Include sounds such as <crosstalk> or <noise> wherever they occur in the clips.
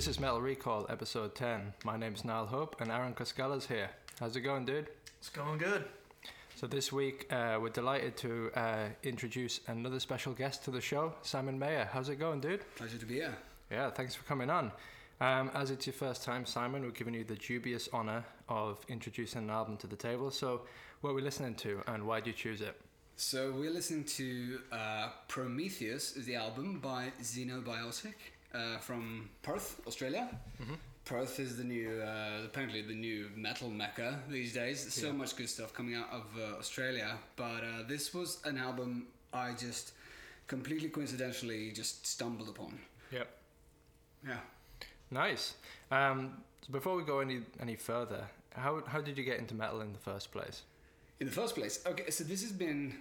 This is Metal Recall, episode 10. My name's Niall Hope, and Aaron Koskala's here. How's it going, dude? It's going good. So, this week uh, we're delighted to uh, introduce another special guest to the show, Simon Mayer. How's it going, dude? Pleasure to be here. Yeah, thanks for coming on. Um, as it's your first time, Simon, we're giving you the dubious honour of introducing an album to the table. So, what are we listening to, and why do you choose it? So we're listening to uh, Prometheus, the album by Xenobiotic uh, from Perth, Australia. Perth is the new, uh, apparently the new metal mecca these days. So Yeah. much good stuff coming out of uh, Australia, but uh, this was an album I just completely coincidentally just stumbled upon. Yep. Yeah. Nice. Um, so before we go any any further, how how did you get into metal in the first place? In the first place, okay, so this has been,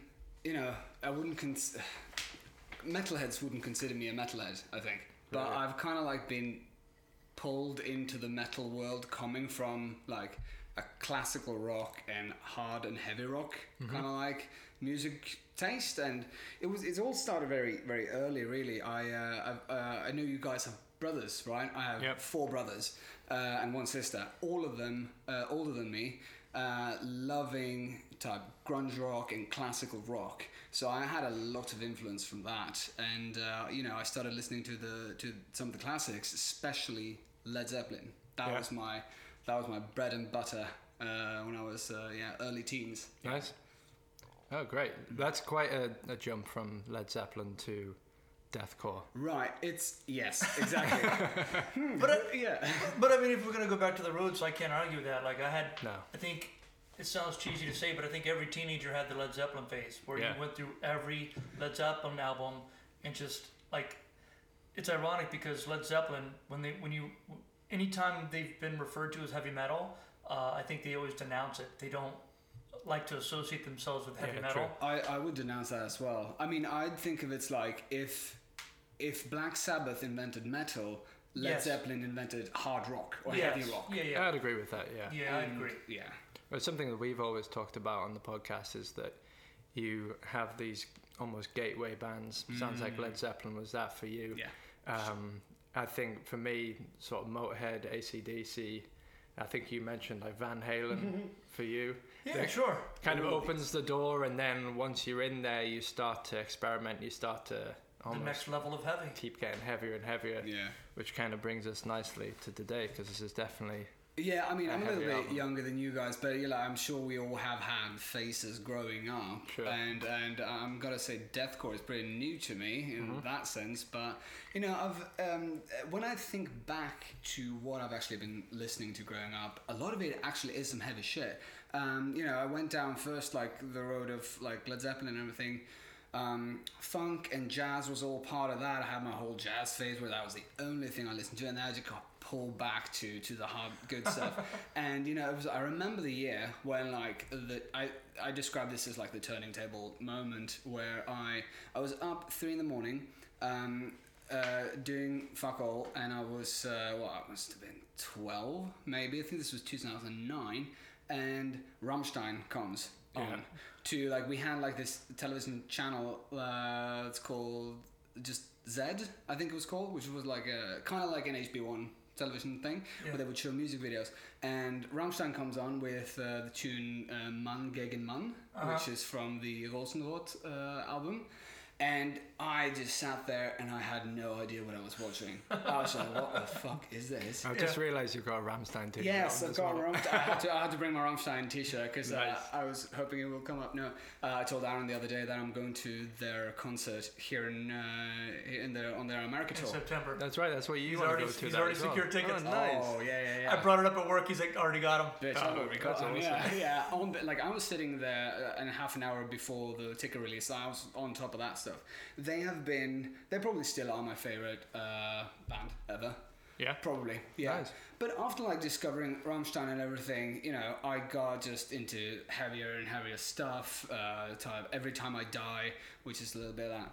you know, I wouldn't cons- <sighs> metalheads wouldn't consider me a metalhead, I think, but Right. I've kind of like been pulled into the metal world coming from like a classical rock and hard and heavy rock kind of like music taste and it was it's all started very very early really i uh, I, uh, I know you guys have brothers right i have Yep. four brothers uh, and one sister all of them uh, older than me uh, loving type grunge rock and classical rock so i had a lot of influence from that and uh, you know i started listening to the to some of the classics especially led zeppelin that Yeah. was my that was my bread and butter uh, when i was uh, yeah early teens Nice. Oh, great. That's quite a, a jump from Led Zeppelin to deathcore. right it's yes exactly <laughs> But I, yeah but I mean, if we're gonna go back to the roots, I can't argue with that. Like I had, No. I think it sounds cheesy to say, but I think every teenager had the Led Zeppelin phase where Yeah. you went through every Led Zeppelin album and just like it's ironic because Led Zeppelin when they when you anytime they've been referred to as heavy metal, uh, I think they always denounce it. They don't like to associate themselves with heavy Yeah, metal. true. I, I would denounce that as well. I mean, I'd think of it like if if Black Sabbath invented metal, Led Yes. Zeppelin invented hard rock or Yes. heavy rock. Yeah, yeah, I'd agree with that. Yeah. yeah. I And, agree. Yeah. It's something that we've always talked about on the podcast is that you have these almost gateway bands. Sounds like Led Zeppelin was that for you. Yeah. Um, I think for me, sort of Motorhead, ACDC. I think you mentioned like Van Halen <laughs> for you. Yeah, That sure. Kind of Really? opens the door, and then once you're in there, you start to experiment. You start to The next level of heavy. keep getting heavier and heavier. Yeah. Which kind of brings us nicely to today because this is definitely Yeah, I mean, I am a little bit album. younger than you guys, but you know, I'm sure we all have had faces growing up, Sure. and and I'm gonna say deathcore is pretty new to me in Mm-hmm. that sense. But you know, I've um, when I think back to what I've actually been listening to growing up, a lot of it actually is some heavy shit. Um, you know, I went down first like the road of like Led Zeppelin and everything. Um, funk and jazz was all part of that. I had my whole jazz phase where that was the only thing I listened to, and then I just got pulled back to to the hard good stuff. <laughs> and you know, it was, I remember the year when like the I I describe this as like the turning table moment where I I was up three in the morning. Um, uh, doing fuck all, and I was uh, well, I must have been twelve, maybe. I think this was two thousand nine, and Rammstein comes Yeah. on to like we had like this television channel uh, it's called just Z I think it was called which was like a kind of like an HBO1 television thing Yeah. where they would show music videos and Rammstein comes on with uh, the tune uh, Mann gegen Mann Uh-huh. which is from the Rosenrot uh, album and I just sat there and I had no idea what I was watching <laughs> I was like what the fuck is this I just Yeah. realised you've got a Rammstein t-shirt Yes, I've got well. Rammstein. I had, to, I had to bring my Rammstein t-shirt because Nice. uh, I was hoping it will come up. No, uh, I told Aaron the other day that I'm going to their concert here in uh, in their on their America tour. In. September. That's right. That's what you He's want already- to go to. he's that already as well. secured tickets. Oh, nice. Oh yeah, yeah, yeah. I brought it up at work. He's like, already got him. Bitch, Oh, I've already got them. awesome. Yeah, <laughs> yeah. On the, like I was sitting there uh, and half an hour before the ticket release, so I was on top of that stuff. They have been. They probably still are my favorite uh, band ever. Yeah. Probably, yeah. Nice. But after like discovering Rammstein and everything, you know, I got just into heavier and heavier stuff. Uh, type every time I die, which is a little bit of that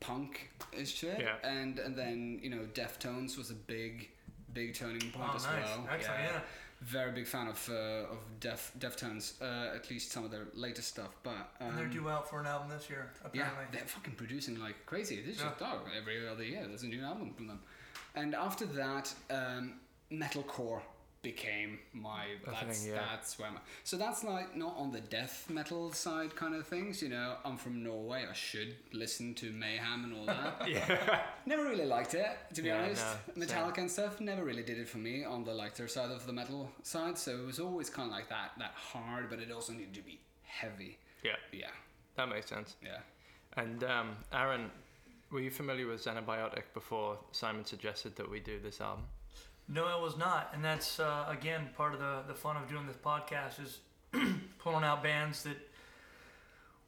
punk ish to it. Yeah. And and then you know, Deftones was a big, big turning point Oh, as nice. well. Excellent, yeah. Very big fan of uh, of Def Deftones, uh, at least some of their latest stuff. But um, And they're due out for an album this year, Apparently. yeah, they're fucking producing like crazy. This is Yeah. just dog every other year. There's a new album from them. And after that, um, metalcore became my that's thing, yeah. that's where my so that's like not on the death metal side kind of things you know i'm from norway i should listen to mayhem and all that <laughs> yeah. never really liked it to be Yeah, honest no, metallica and stuff never really did it for me on the lighter side of the metal side so it was always kind of like that that hard but it also needed to be heavy Yeah. yeah That makes sense. yeah And um, Aaron, were you familiar with Xenobiotic before Simon suggested that we do this album? No, I was not, and that's uh, again part of the the fun of doing this podcast is <clears throat> pulling out bands that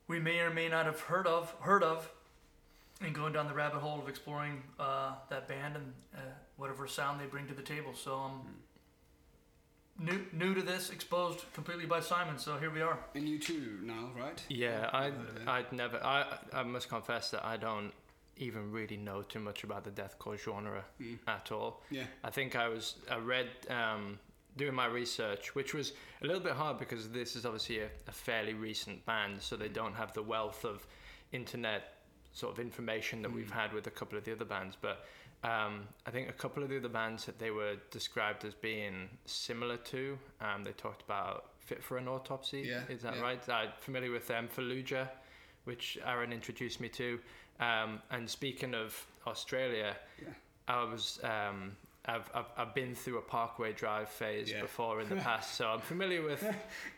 we may or may not have heard of, heard of, and going down the rabbit hole of exploring uh, that band and uh, whatever sound they bring to the table. So I'm new new to this, exposed completely by Simon. So here we are. and you too now right Yeah, I heard. I'd never. I I must confess that I don't even really know too much about the deathcore genre Mm. at all. yeah I think I was I read um, doing my research, which was a little bit hard because this is obviously a, a fairly recent band, so they don't have the wealth of internet sort of information that we've Mm. had with a couple of the other bands. But um, I think a couple of the other bands that they were described as being similar to, um, they talked about Fit for an Autopsy. Yeah, is that yeah. right? I'm familiar with them. Fallujah, which Aaron introduced me to. Um, and speaking of Australia, yeah I was um, I've, I've I've been through a Parkway Drive phase Yeah. before in the <laughs> past, so I'm familiar with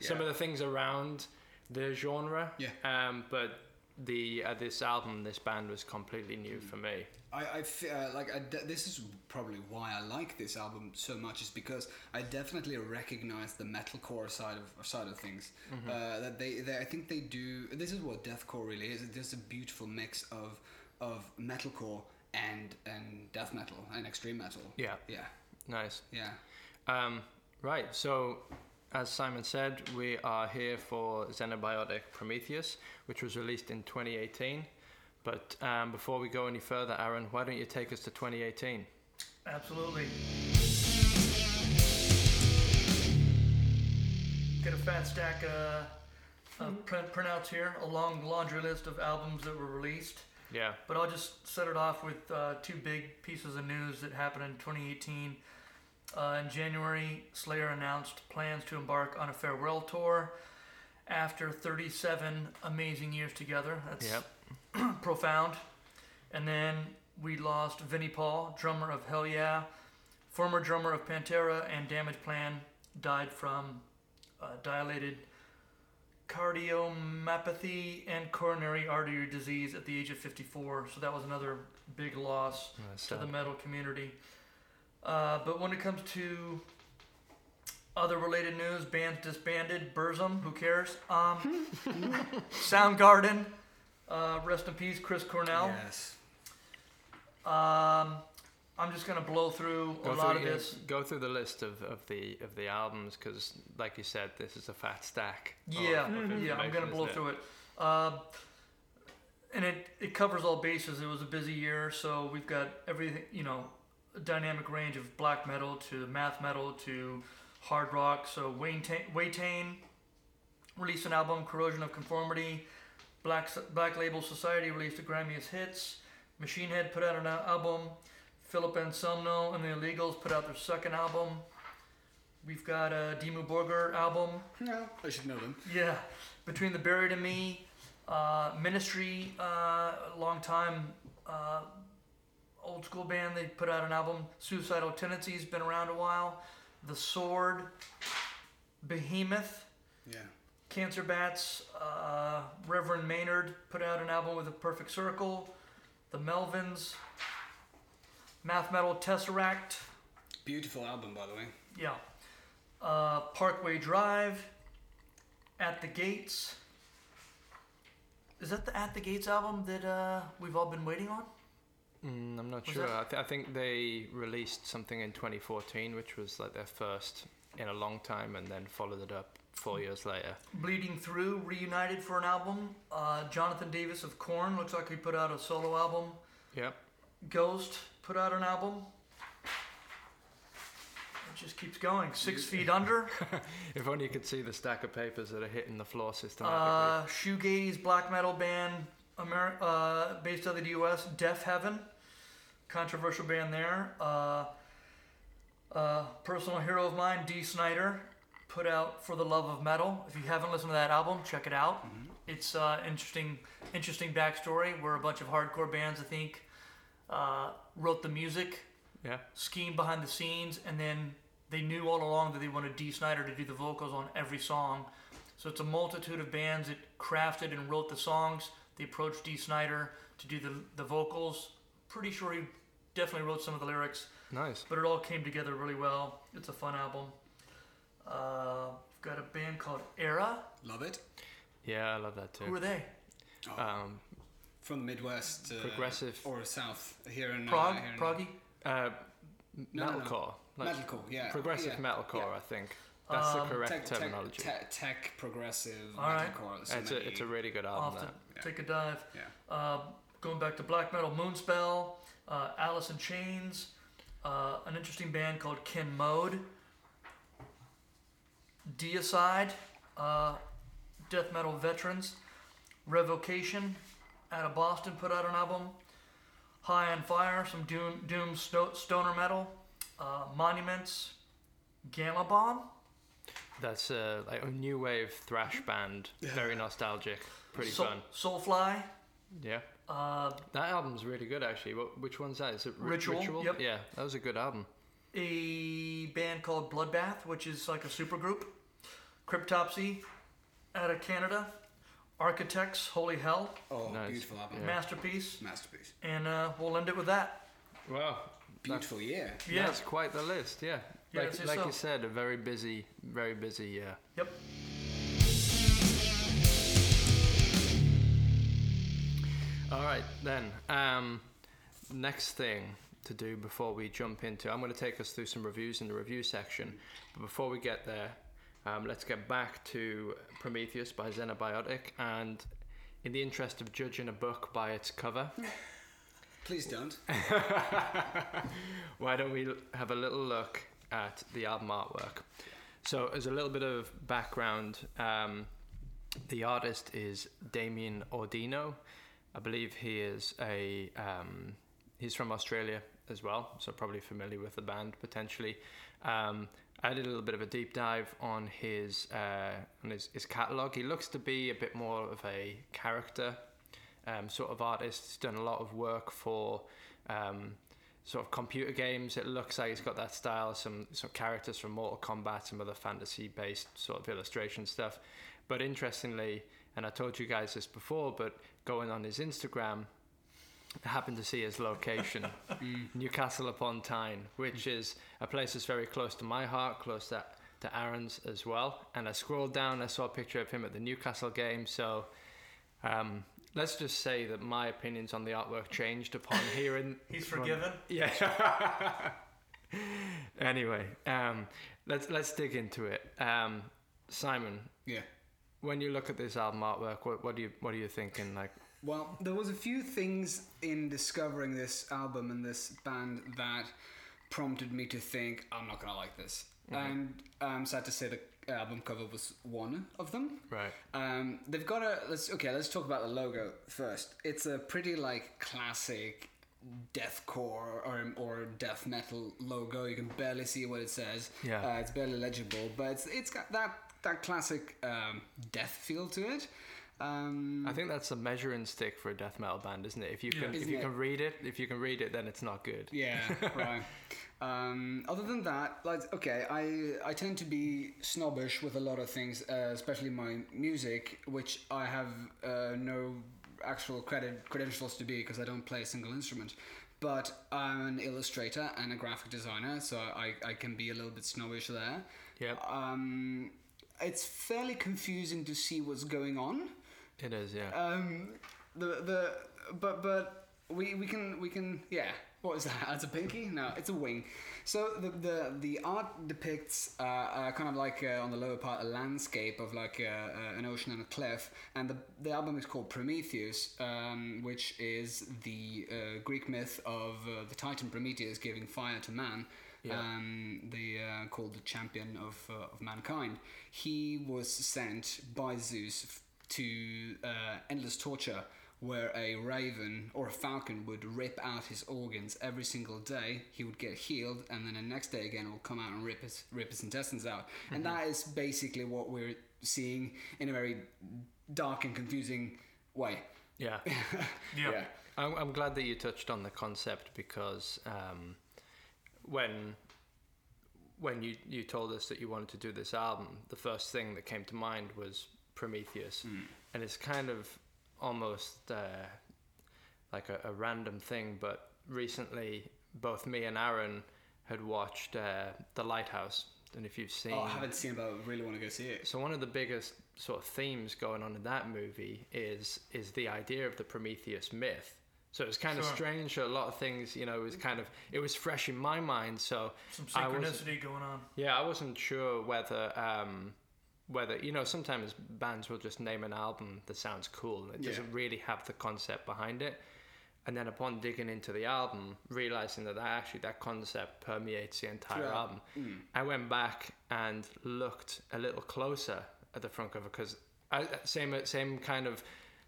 some of the things around the genre. Yeah. Um, but the uh, this album, this band was completely new for me. I, I fe- uh, like I de- this is probably why I like this album so much is because I definitely recognize the metalcore side of side of things. Mm-hmm. Uh, that they, they, I think they do. This is what deathcore really is. It's just a beautiful mix of of metalcore and and death metal and extreme metal. Yeah. Yeah, Nice. yeah. Um, right. So, as Simon said, we are here for Xenobiotic Prometheus, which was released in 2018. But um, before we go any further, Aaron, why don't you take us to 2018? Absolutely. Get a fat stack uh, of print printouts here, a long laundry list of albums that were released. Yeah. But I'll just set it off with uh, two big pieces of news that happened in 2018. Uh, in January, Slayer announced plans to embark on a farewell tour after 37 amazing years together. That's Yep. <clears throat> profound. And then we lost Vinnie Paul, drummer of Hell Yeah, former drummer of Pantera and Damage Plan, died from uh, dilated cardiomyopathy and coronary artery disease at the age of 54. So that was another big loss That's to the metal community. Uh, but when it comes to other related news, bands disbanded. Burzum, who cares? Um, <laughs> Soundgarden, uh, rest in peace, Chris Cornell. Yes. Um, I'm just gonna blow through a Go lot through, of this. Go through the list of, of the of the albums because, like you said, this is a fat stack. of- Yeah, of yeah, I'm gonna blow it? through it. Uh, and it, it covers all bases. It was a busy year, so we've got everything, you know, a dynamic range of black metal to math metal to hard rock. So Wayne Ta- Watain released an album, Corrosion of Conformity. Black Black Label Society released a Grimmest Hits. Machine Head put out an album. Philip Anselmo and the Illegals put out their second album. We've got a Dimmu Borgir album. Yeah, I should know them. Yeah, between the buried and me, uh, Ministry, uh, long time uh, old school band. They put out an album. Suicidal Tendencies been around a while. The Sword, Behemoth, Yeah. Cancer Bats, uh, Reverend Maynard put out an album with a perfect circle. The Melvins, Math Metal Tesseract, Beautiful album, by the way. yeah. Uh, Parkway Drive, At the Gates. Is that the At the Gates album that uh, we've all been waiting on? Mm, I'm not Was sure. that- I, th- I think they released something in 2014, which was like their first in a long time, and then followed it up four years later. Bleeding Through reunited for an album. Uh, Jonathan Davis of Korn looks like he put out a solo album. Yep. Ghost put out an album. It just keeps going. Six Feet Under. <laughs> If only you could see the stack of papers that are hitting the floor systematically. Uh, shoegaze black metal band Amer- uh, based out of the U.S. Deafheaven. controversial band there. Uh, uh, personal hero of mine, Dee Snider, put out "For the Love of Metal." If you haven't listened to that album, check it out. It's uh, interesting, interesting backstory where a bunch of hardcore bands, I think, uh, wrote the music, Yeah. scheme behind the scenes, and then they knew all along that they wanted Dee Snider to do the vocals on every song. So it's a multitude of bands that crafted and wrote the songs. They approached Dee Snider to do the, the vocals. Pretty sure he definitely wrote some of the lyrics, Nice. but it all came together really well. It's a fun album. Uh, we've got a band called Erra. Love it. Yeah, I love that too. Who too. are they? Oh, Um, from the Midwest. Uh, progressive. Or South. Here in. Prague? Uh, here in Proggy? uh, No, no, no. metalcore. Like Metalcore, yeah. Progressive yeah. metalcore, Yeah. I think. That's Um, the correct Tech, tech, terminology. tech, tech progressive All right. metalcore. so it's, a, it's a really good album, that. take a dive. Yeah. Uh, going back to black metal, Moonspell, uh, Alice in Chains, uh, an interesting band called Ken Mode, Deicide, uh, death metal veterans, Revocation, out of Boston, put out an album. High on Fire, some doom, doom sto- stoner metal, uh, Monuments, Gama Bomb. That's uh, like a new wave thrash band. Very nostalgic. Pretty Soul, fun. Soulfly, Yeah. uh, That album's really good, actually. What, which one's that? Is it Ri- Ritual, yep. Yeah, that was a good album. a band called Bloodbath, which is like a supergroup. Cryptopsy, out of Canada. Architects, Holy Hell, Oh, Nice. beautiful album. Yeah. masterpiece, Masterpiece. and uh, we'll end it with that. Wow. Beautiful year. Yeah. That's quite the list, yeah. Yeah, like I'd like so. you said, a very busy, very busy year. Yep. All right, then. Um, next thing to do before we jump into, I'm going to take us through some reviews in the review section. But before we get there, um, let's get back to Prometheus by Xenobiotic. And in the interest of judging a book by its cover, Please don't. <laughs> why don't we have a little look at the album artwork? So, as a little bit of background, um, the artist is Damien Ordino. I believe he is a um, he's from Australia as well, so probably familiar with the band potentially. Um, I did a little bit of a deep dive on his uh, on his, his catalog. He looks to be a bit more of a character um, sort of artist. He's done a lot of work for um, sort of computer games. It looks like it's got that style. Some some characters from Mortal Kombat, some other fantasy based sort of illustration stuff. But interestingly, and I told you guys this before, but going on his Instagram, I happened to see his location, <laughs> Newcastle upon Tyne, which is a place that's very close to my heart, close to, to Aaron's as well. And I scrolled down, I saw a picture of him at the Newcastle game. So um, let's just say that my opinions on the artwork changed upon <laughs> hearing. He's forgiven. Yeah. <laughs> anyway, um, let's let's dig into it. Um, Simon, Yeah. when you look at this album artwork, what, what do you what are you thinking? Like, Well, there was a few things in discovering this album and this band that prompted me to think I'm not gonna like this, and I'm sad to say the album cover was one of them. right? Um, they've got a let's okay. Let's talk about the logo first. It's a pretty like classic deathcore or or death metal logo. You can barely see what it says. Yeah. uh, it's barely legible, but it's it's got that that classic um, death feel to it. Um, I think that's a measuring stick for a death metal band, isn't it? If you Yeah. can if you it? can read it, if you can read it, then it's not good. Yeah, <laughs> right. Um, other than that, like, okay, I I tend to be snobbish with a lot of things, uh, especially my music, which I have uh, no actual credit credentials to be because I don't play a single instrument. But I'm an illustrator and a graphic designer, so I, I can be a little bit snobbish there. Yep, Um, it's fairly confusing to see what's going on. It is. Yeah. Um, the the but but we we can we can yeah. What is that? <laughs> It's a pinky? No, it's a wing. So the the the art depicts uh, uh, kind of like uh, on the lower part a landscape of like uh, uh, an ocean and a cliff, and the the album is called Prometheus, um, which is the uh, Greek myth of uh, the Titan Prometheus giving fire to man. Yeah. Um, the uh, called the champion of uh, of mankind. He was sent by Zeus to uh, endless torture where a raven or a falcon would rip out his organs every single day. He would get healed, and then the next day again, it will come out and rip his rip his intestines out. And that is basically what we're seeing in a very dark and confusing way. <laughs> Yeah. Yeah. I'm, I'm glad that you touched on the concept because um, when when you, you told us that you wanted to do this album, the first thing that came to mind was Prometheus, and it's kind of almost uh, like a, a random thing. But recently, both me and Aaron had watched uh, The Lighthouse, and if you've seen, Oh, I haven't seen it, but I really want to go see it. so one of the biggest sort of themes going on in that movie is is the idea of the Prometheus myth. So it was kind of strange. A lot of things, you know, it was kind of it was fresh in my mind. So Some I synchronicity going on. yeah, I wasn't sure whether um, whether you know sometimes bands will just name an album that sounds cool and it Yeah. doesn't really have the concept behind it. And then upon digging into the album, realizing that, that actually that concept permeates the entire Throughout. album, I went back and looked a little closer at the front cover because same same kind of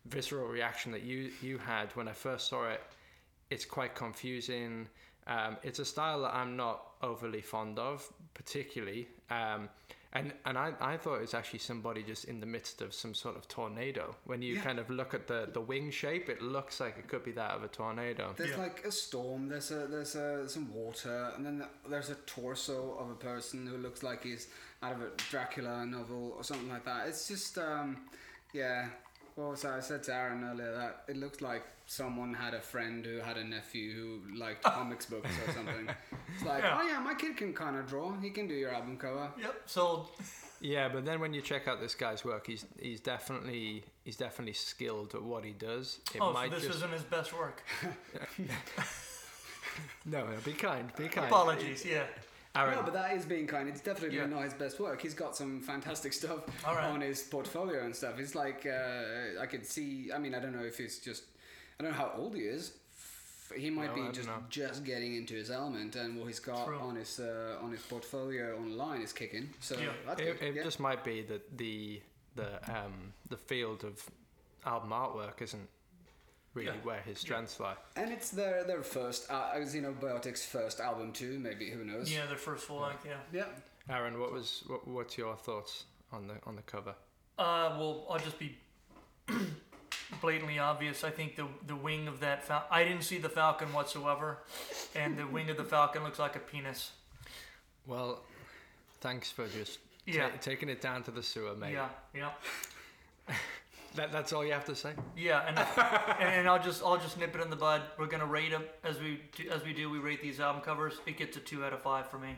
visceral reaction that you you had when I first saw it. It's quite confusing. Um, it's a style that I'm not overly fond of, particularly. Um, and and I, I thought it was actually somebody just in the midst of some sort of tornado. When you Yeah. kind of look at the, the wing shape, it looks like it could be that of a tornado. There's Yeah. like a storm. There's a there's a some water, and then there's a torso of a person who looks like he's out of a Dracula novel or something like that. It's just um, yeah. Well, so I said to Aaron earlier that it looks like someone had a friend who had a nephew who liked <laughs> comics books or something. It's like, Yeah. oh yeah, my kid can kind of draw. He can do your album cover. Yep. So Yeah, but then when you check out this guy's work, he's he's definitely he's definitely skilled at what he does. It oh, so this just isn't his best work. <laughs> no, no, be kind, be kind. Apologies. Yeah. Aaron. No, but that is being kind. It's definitely Yeah. not his best work. He's got some fantastic stuff right. on his portfolio and stuff. It's like uh, I could see. I mean, I don't know if it's just. I don't know how old he is. He might No, be just know. just getting into his element, and what he's got True. on his uh, on his portfolio online is kicking. So Yeah. that's it, it yeah. just might be that the the um the field of album artwork isn't really Yeah. where his strengths lie. and it's their their first. Uh, Xenobiotics' first album too. Maybe who knows? Yeah. Their first full length. Yeah. Yeah. Aaron, what was what, what's your thoughts on the on the cover? Uh, well, I'll just be <clears throat> blatantly obvious. I think the the wing of that fal- I didn't see the falcon whatsoever, and the wing of the falcon looks like a penis. Well, thanks for just ta- Yeah. taking it down to the sewer, mate. Yeah, yeah, <laughs> That, that's all you have to say. yeah. And, and and I'll just I'll just nip it in the bud. We're gonna rate them as we do, as we do. We rate these album covers. It gets a two out of five for me.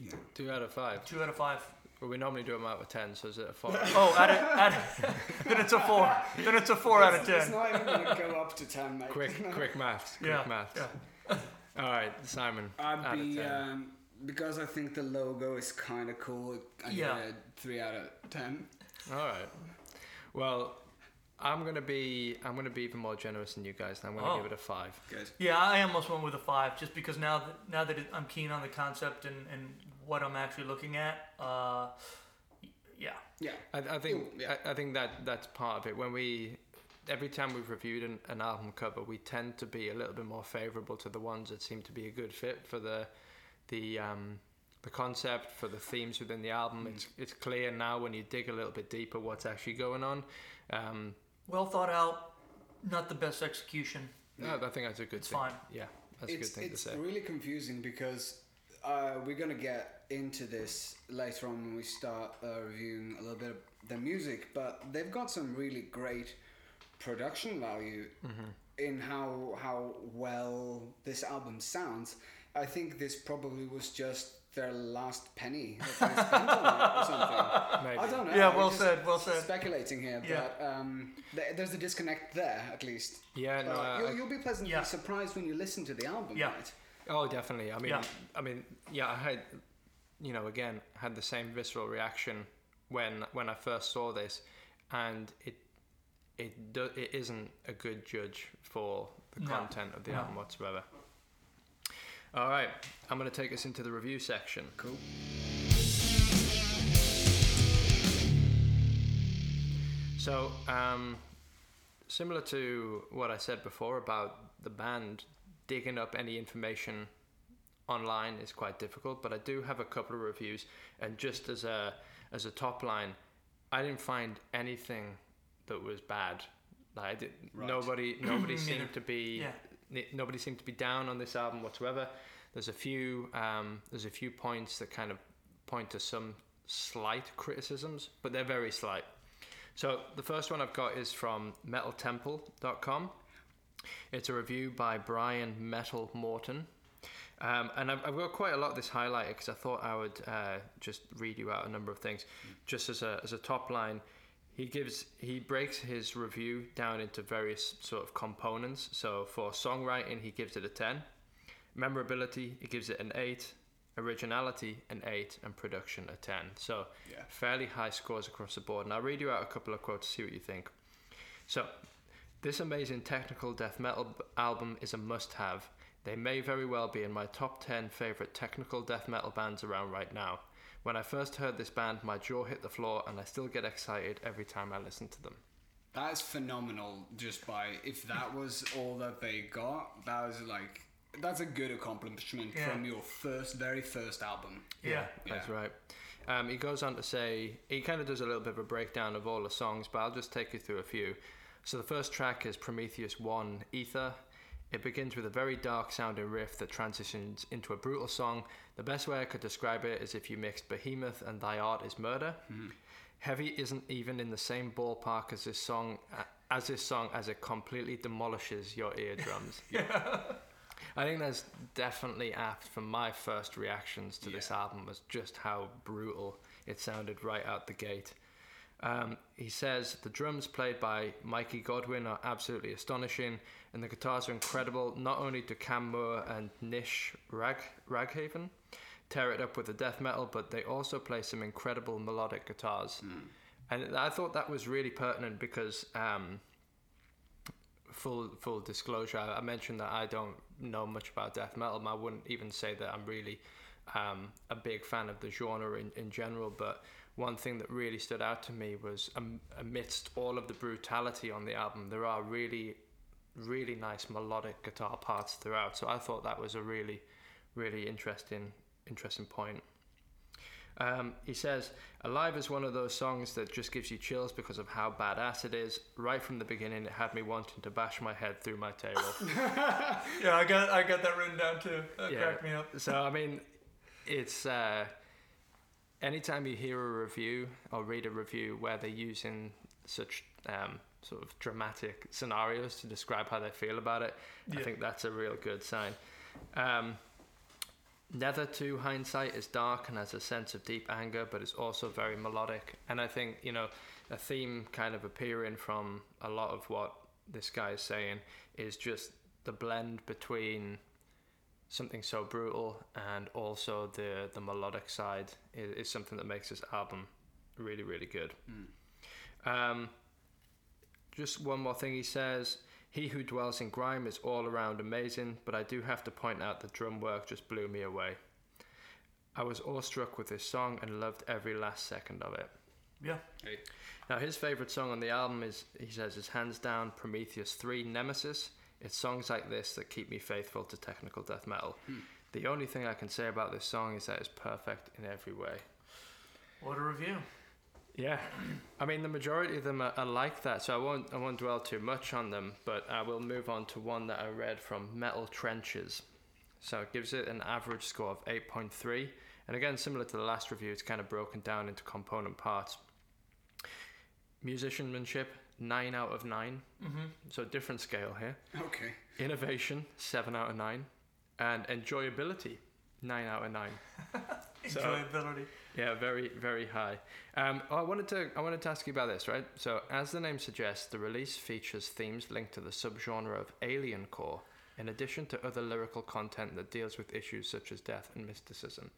Yeah. Two out of five. Two out of five. Well, we normally do them out of ten, so is it a four? <laughs> Oh, add it, add it. <laughs> then it's a four. Then it's a four out of ten. it's not even gonna go up to ten, mate. quick, <laughs> quick maths. Quick Yeah, maths. yeah. All right, Simon. I'd out of be 10. um, because I think the logo is kind of cool. I Yeah. give a three out of ten. All right. Well, I'm gonna be I'm gonna be even more generous than you guys. and I'm gonna Oh. give it a five. Good. Yeah, I almost went with a five, just because now that now that it, I'm keen on the concept and, and what I'm actually looking at. Uh, y- yeah, I, I think Ooh, yeah. I, I think that that's part of it. When we every time we've reviewed an, an album cover, we tend to be a little bit more favourable to the ones that seem to be a good fit for the the um, the concept for the themes within the album. Mm. It's it's clear now when you dig a little bit deeper what's actually going on. Um, well thought out, not the best execution. no, I think that's a good It's thing. fine. Yeah, that's it's a good thing to say. it's say. really confusing because uh, we're gonna get into this later on when we start uh, reviewing a little bit of their music, but they've got some really great production value Mm-hmm. in how how well this album sounds. I think this probably was just their last penny that they spent on it or something. <laughs> Maybe. I don't know. Yeah, well said, well said. Speculating here, Yeah. but um, th- there's a disconnect there at least. Yeah, no, Uh, you'll, you'll be pleasantly Yeah. surprised when you listen to the album, Yeah. right? Oh, definitely. I mean, Yeah. I mean, yeah, I had, you know, again, had the same visceral reaction when when I first saw this, and it it do, it isn't a good judge for the No. content of the No. album whatsoever. All right, I'm going to take us into the review section. Cool. So, um, similar to what I said before about the band, digging up any information online is quite difficult. But I do have a couple of reviews, and just as a as a top line, I didn't find anything that was bad. Like I did, Right. nobody nobody <clears throat> seemed to be Yeah. Nobody seemed to be down on this album whatsoever. There's a few um, there's a few points that kind of point to some slight criticisms, but they're very slight. So the first one I've got is from MetalTemple.com. It's a review by Brian Metal Morton. Um, and I've, I've got quite a lot of this highlighted because I thought I would uh, just read you out a number of things. Just as a, as a top line, he gives he breaks his review down into various sort of components. So for songwriting, he gives it a ten. Memorability, he gives it an eight. Originality, an eight, and production, a ten. So Yeah. fairly high scores across the board. And I'll read you out a couple of quotes to see what you think. So, this amazing technical death metal album is a must have. They may very well be in my top 10 favourite technical death metal bands around right now. When I first heard this band, my jaw hit the floor, and I still get excited every time I listen to them. That is phenomenal. Just by if that <laughs> was all that they got, that was like that's a good accomplishment Yeah. from your first, very first album. Yeah. That's right. Um, he goes on to say, he kind of does a little bit of a breakdown of all the songs, but I'll just take you through a few. So the first track is Prometheus 1 Ether. It begins with a very dark sounding riff that transitions into a brutal song. The best way I could describe it is if you mixed Behemoth and Thy Art is Murder. Mm-hmm. Heavy isn't even in the same ballpark as this song, as this song, as it completely demolishes your eardrums. <laughs> yeah. I think that's definitely apt for my first reactions to this album was just how brutal it sounded right out the gate. Um, he says the drums played by Mikey Godwin are absolutely astonishing, and the guitars are incredible. Not only do Cam Moore and Nish Rag Raghaven tear it up with the death metal, but they also play some incredible melodic guitars. And I thought that was really pertinent because um, full full disclosure, I I mentioned that I don't know much about death metal. I wouldn't even say that I'm really um, a big fan of the genre in, in general. But one thing that really stood out to me was um, amidst all of the brutality on the album, there are really really nice melodic guitar parts throughout. So I thought that was a really really interesting interesting point. Um, he says, Alive is one of those songs that just gives you chills because of how badass it is. Right from the beginning, it had me wanting to bash my head through my table. <laughs> Yeah, I got I got that written down too. That Yeah. cracked me up. so, I mean, it's uh, anytime you hear a review or read a review where they're using such um, sort of dramatic scenarios to describe how they feel about it, I think that's a real good sign. Um, Nether to hindsight is dark and has a sense of deep anger, but it's also very melodic. And I think, you know, a theme kind of appearing from a lot of what this guy is saying is just the blend between something so brutal and also the, the melodic side is, is something that makes this album really, really good. Um, just one more thing he says. He who dwells in grime is all around amazing, but I do have to point out the drum work just blew me away. I was awestruck with this song and loved every last second of it. Yeah. Hey. Now, his favourite song on the album is, he says, is hands down Prometheus 3 Nemesis. It's songs like this that keep me faithful to technical death metal. Hmm. The only thing I can say about this song is that it's perfect in every way. What a review. Yeah, I mean the majority of them are, are like that, so I won't I won't dwell too much on them. But I will move on to one that I read from Metal Trenches. So it gives it an average score of eight point three, and again similar to the last review, it's kind of broken down into component parts. Musicianship nine out of nine, Mm-hmm. so different scale here. Okay. Innovation seven out of nine, and enjoyability nine out of nine. <laughs> So- Enjoyability. Yeah, very, very high. Um, I wanted to, I wanted to ask you about this, right? So, as the name suggests, the release features themes linked to the subgenre of alien core, in addition to other lyrical content that deals with issues such as death and mysticism.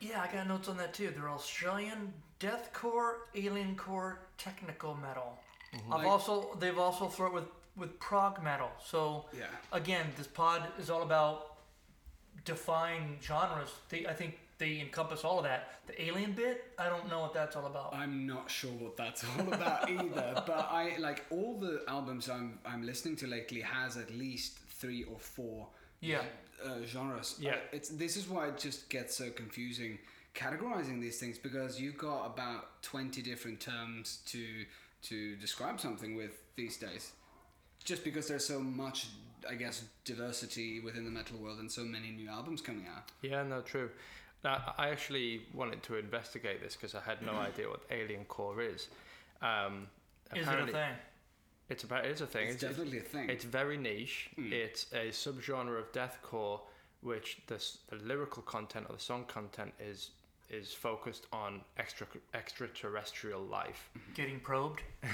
Yeah, I got notes on that too. They're Australian deathcore, aliencore, technical metal. I've Like- also they've also flirted with with prog metal. So Yeah. again, this pod is all about defying genres. They, I think they encompass all of that. The alien bit, I don't know what that's all about. I'm not sure what that's all about <laughs> either. But I like all the albums I'm I'm listening to lately has at least three or four Yeah. uh, genres. Yeah. Uh, it's this is why it just gets so confusing categorizing these things because you've got about 20 different terms to to describe something with these days just because there's so much i guess diversity within the metal world and so many new albums coming out Yeah, no, true. Now, I actually wanted to investigate this because I had no idea what alien core is. Um, Is it a thing? It's about it's a thing. it's, definitely a thing It's very niche. It's a subgenre of deathcore, which the, the lyrical content or the song content is is focused on extra extraterrestrial life. Getting probed? <laughs>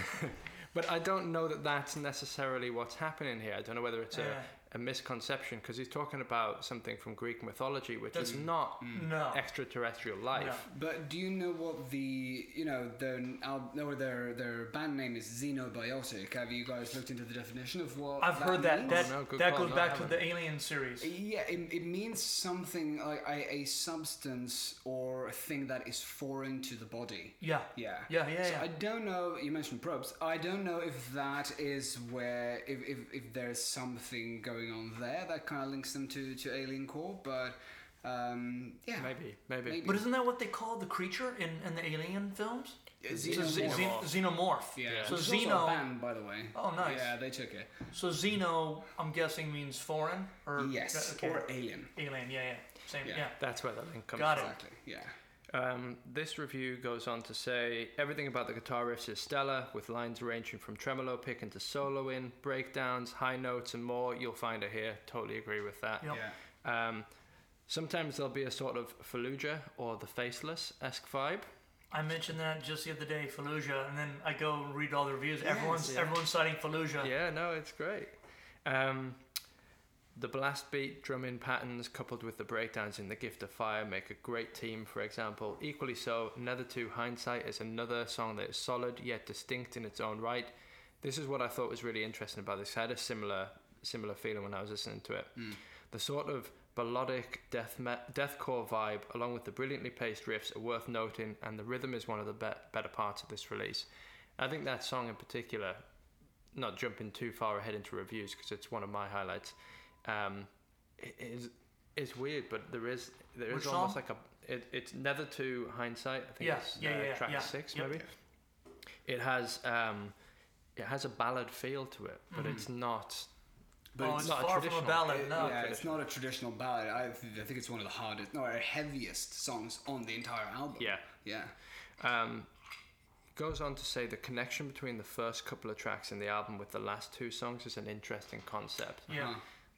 But I don't know that that's necessarily what's happening here. I don't know whether it's a, a misconception because he's talking about something from Greek mythology, which is That's- not mm. No. extraterrestrial life. No. but do you know what the you know their or their their band name is Xenobiotic? Have you guys looked into the definition of what I've heard that. means? That, Oh, no, that goes No, back to the Alien series. Yeah, it, it means something like a, a substance or a thing that is foreign to the body. Yeah. Yeah. Yeah, yeah, So yeah. I don't know. You mentioned probes. I don't know if that is where if, if, if there's something going on there that kind of links them to to Alien Core, but um, yeah, Maybe, maybe. Maybe. But isn't that what they call the creature in, in the Alien films? It's It's a ze- Xenomorph. xenomorph. Yeah. Yeah. So Which is also a Xeno. band, by the way. Oh, nice. Yeah, they took it. So xeno, I'm guessing means foreign or Yes, okay. or Alien. alien. Yeah, yeah. Same. Yeah. Yeah. That's where the link comes Got from. it. Exactly. Yeah. Um, this review goes on to say everything about the guitar riffs is stellar, with lines ranging from tremolo picking to soloing, breakdowns, high notes, and more. You'll find it here. Totally agree with that. Yep. Yeah. Um, sometimes there'll be a sort of Fallujah or the Faceless esque vibe. I mentioned that just the other day, Fallujah, and then I go read all the reviews. Yes, everyone's yeah. everyone's citing Fallujah. Yeah, no, it's great. Um, the blast beat drumming patterns coupled with the breakdowns in The Gift of Fire make a great team, for example. Equally so, Nether 2 Hindsight is another song that is solid yet distinct in its own right. This is what I thought was really interesting about this. I had a similar similar feeling when I was listening to it. Mm. The sort of melodic death me- deathcore vibe, along with the brilliantly paced riffs, are worth noting, and the rhythm is one of the be- better parts of this release. I think that song in particular not jumping too far ahead into reviews because it's one of my highlights. Um, it is it's weird, but there is there is Which almost song? like a it, it's Nether to hindsight. I think Yeah, it's yeah, uh, yeah, track yeah. six Yep. maybe. It has um, it has a ballad feel to it, but it's not. But oh, it's it's, not a from a traditional- ballad. It- no. yeah, it's not a traditional ballad. I, th- I think it's one of the hardest, no, heaviest songs on the entire album. Yeah. Yeah. Um, goes on to say the connection between the first couple of tracks in the album with the last two songs is an interesting concept. Yeah. Huh.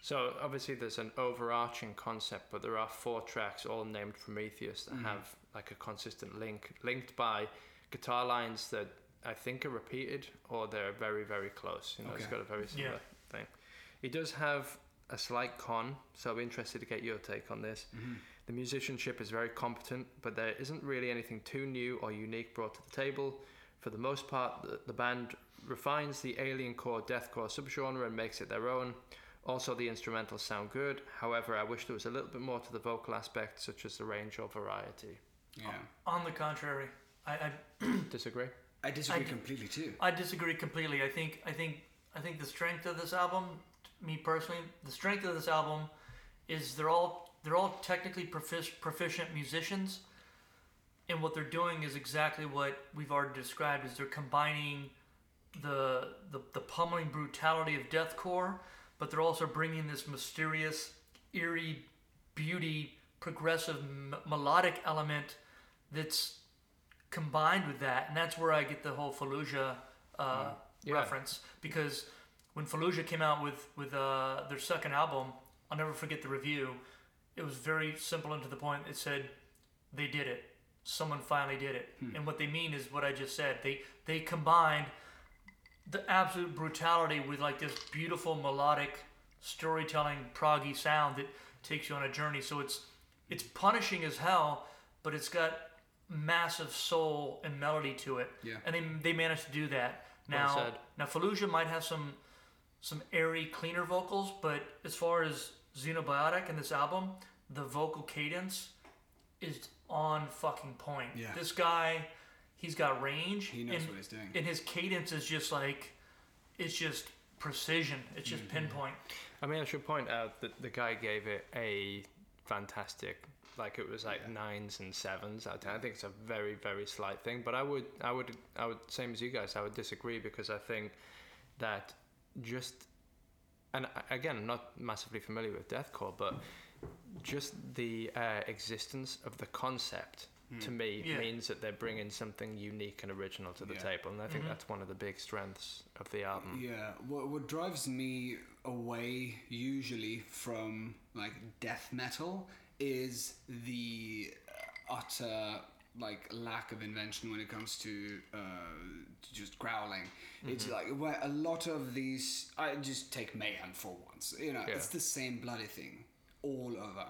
So obviously there's an overarching concept, but there are four tracks all named Prometheus that mm-hmm. have like a consistent link, linked by guitar lines that I think are repeated or they're very very close. You know, it's got a very similar Yeah. thing. He does have a slight con, so I'm interested to get your take on this. Mm-hmm. The musicianship is very competent, but there isn't really anything too new or unique brought to the table. For the most part, the, the band refines the alien core deathcore subgenre and makes it their own. Also, the instrumentals sound good. However, I wish there was a little bit more to the vocal aspect, such as the range or variety. Yeah. On the contrary, I, I <coughs> Disagree? I disagree I- completely too. I disagree completely. I think I think I think the strength of this album, me personally, the strength of this album is they're all they're all technically profic- proficient musicians, and what they're doing is exactly what we've already described. Is they're combining the the, the pummeling brutality of deathcore, but they're also bringing this mysterious, eerie beauty, progressive m- melodic element that's combined with that, and that's where I get the whole Fallujah uh, Yeah. reference because when Fallujah came out with with uh, their second album, I'll never forget the review. It was very simple and to the point. It said, "They did it. Someone finally did it." And what they mean is what I just said. They they combined the absolute brutality with like this beautiful melodic storytelling proggy sound that takes you on a journey. So it's it's punishing as hell, but it's got massive soul and melody to it. Yeah. And they they managed to do that. Now said. now Fallujah might have some some airy, cleaner vocals, but as far as Xenobiotic and this album, the vocal cadence is on fucking point. Yeah. This guy, he's got range. He knows and, what he's doing. And his cadence is just like, it's just precision. It's just Mm-hmm. pinpoint. I mean, I should point out that the guy gave it a fantastic, like it was like Yeah. nines and sevens out of ten. I think it's a very, very slight thing. But I would, I would, I would, same as you guys, I would disagree because I think that just, and again, I'm not massively familiar with deathcore, but just the uh, existence of the concept to me Yeah. means that they're bringing something unique and original to the Yeah. table, and I think Mhm. that's one of the big strengths of the album. Yeah, what, what drives me away usually from like death metal is the utter like lack of invention when it comes to uh, just growling. It's like where a lot of these. I just take mayhem for once. You know, Yeah. it's the same bloody thing all over.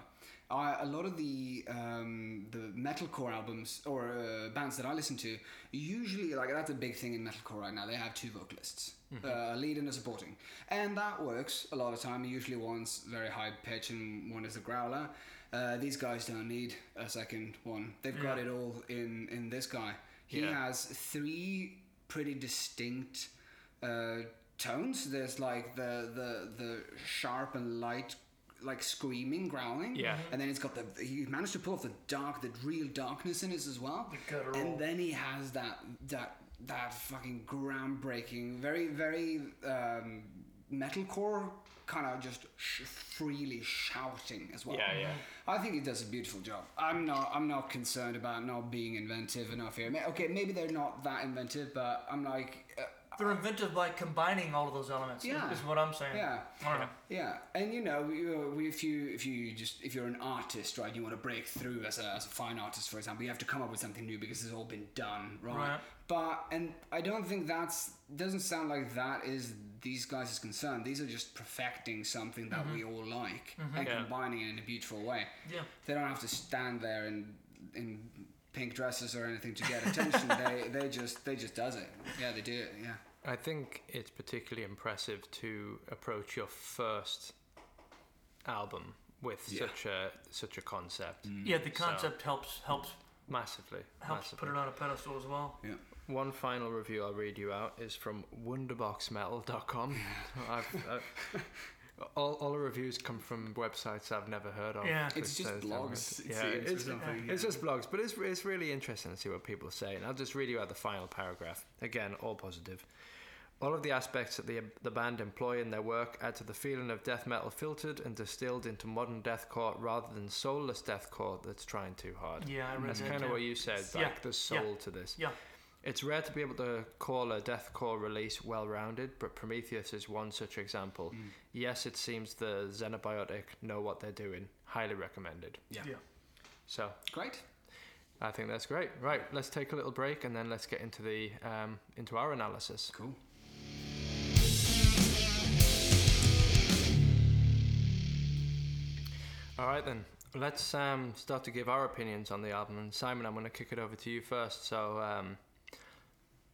I, a lot of the um, the metalcore albums or uh, bands that I listen to usually like that's a big thing in metalcore right now. They have two vocalists, uh, a lead and a supporting, and that works a lot of time. Usually one's very high pitch and one is a growler. Uh, these guys don't need a second one. They've got it all in in this guy. He Yeah. has three pretty distinct uh, tones. There's like the the the sharp and light, like screaming, growling. Yeah. And then it's got the he managed to pull off the dark, the real darkness in it as well. The guttural. And then he has that that that fucking groundbreaking, very very um, metalcore kind of just sh- freely shouting as well. Yeah, yeah. I think he does a beautiful job. I'm not. I'm not concerned about not being inventive enough here. Okay, maybe they're not that inventive, but I'm like, They're inventive by combining all of those elements. Yeah. Is, what I'm saying. yeah, I yeah. And you know, uh, if you if you just if you're an artist, right, you want to break through as a as a fine artist, for example, you have to come up with something new because it's all been done, right? Right. But and I don't think that's doesn't sound like that is these guys' concern. These are just perfecting something that we all like and Yeah. combining it in a beautiful way. Yeah. they don't have to stand there in in pink dresses or anything to get attention. <laughs> they they just they just does it. Yeah, they do it. Yeah. I think it's particularly impressive to approach your first album with Yeah. such a such a concept Yeah. The So- concept helps helps massively. helps massively. put it on a pedestal as well. Yeah. One final review I'll read you out is from wonderboxmetal.com. <laughs> I've, uh, all, all the reviews come from websites I've never heard of. Yeah. It's just says blogs. It Yeah, it's, something, it's just blogs, but it's, it's really interesting to see what people say. And I'll just read you out the final paragraph. Again, all positive. All of the aspects that the, the band employ in their work add to the feeling of death metal filtered and distilled into modern deathcore rather than soulless deathcore that's trying too hard. Yeah, I read That's that. kind of too. what you said. Yeah, Like there's yeah. soul to this. Yeah. It's rare to be able to call a deathcore release well-rounded, but Prometheus is one such example. Mm. Yes, it seems the Xenobiotic know what they're doing. Highly recommended. Yeah. Yeah. So Great. I think that's great. Right, let's take a little break and then let's get into the um, into our analysis. Cool. All right then, let's um, start to give our opinions on the album. And Simon, I'm going to kick it over to you first. So, um,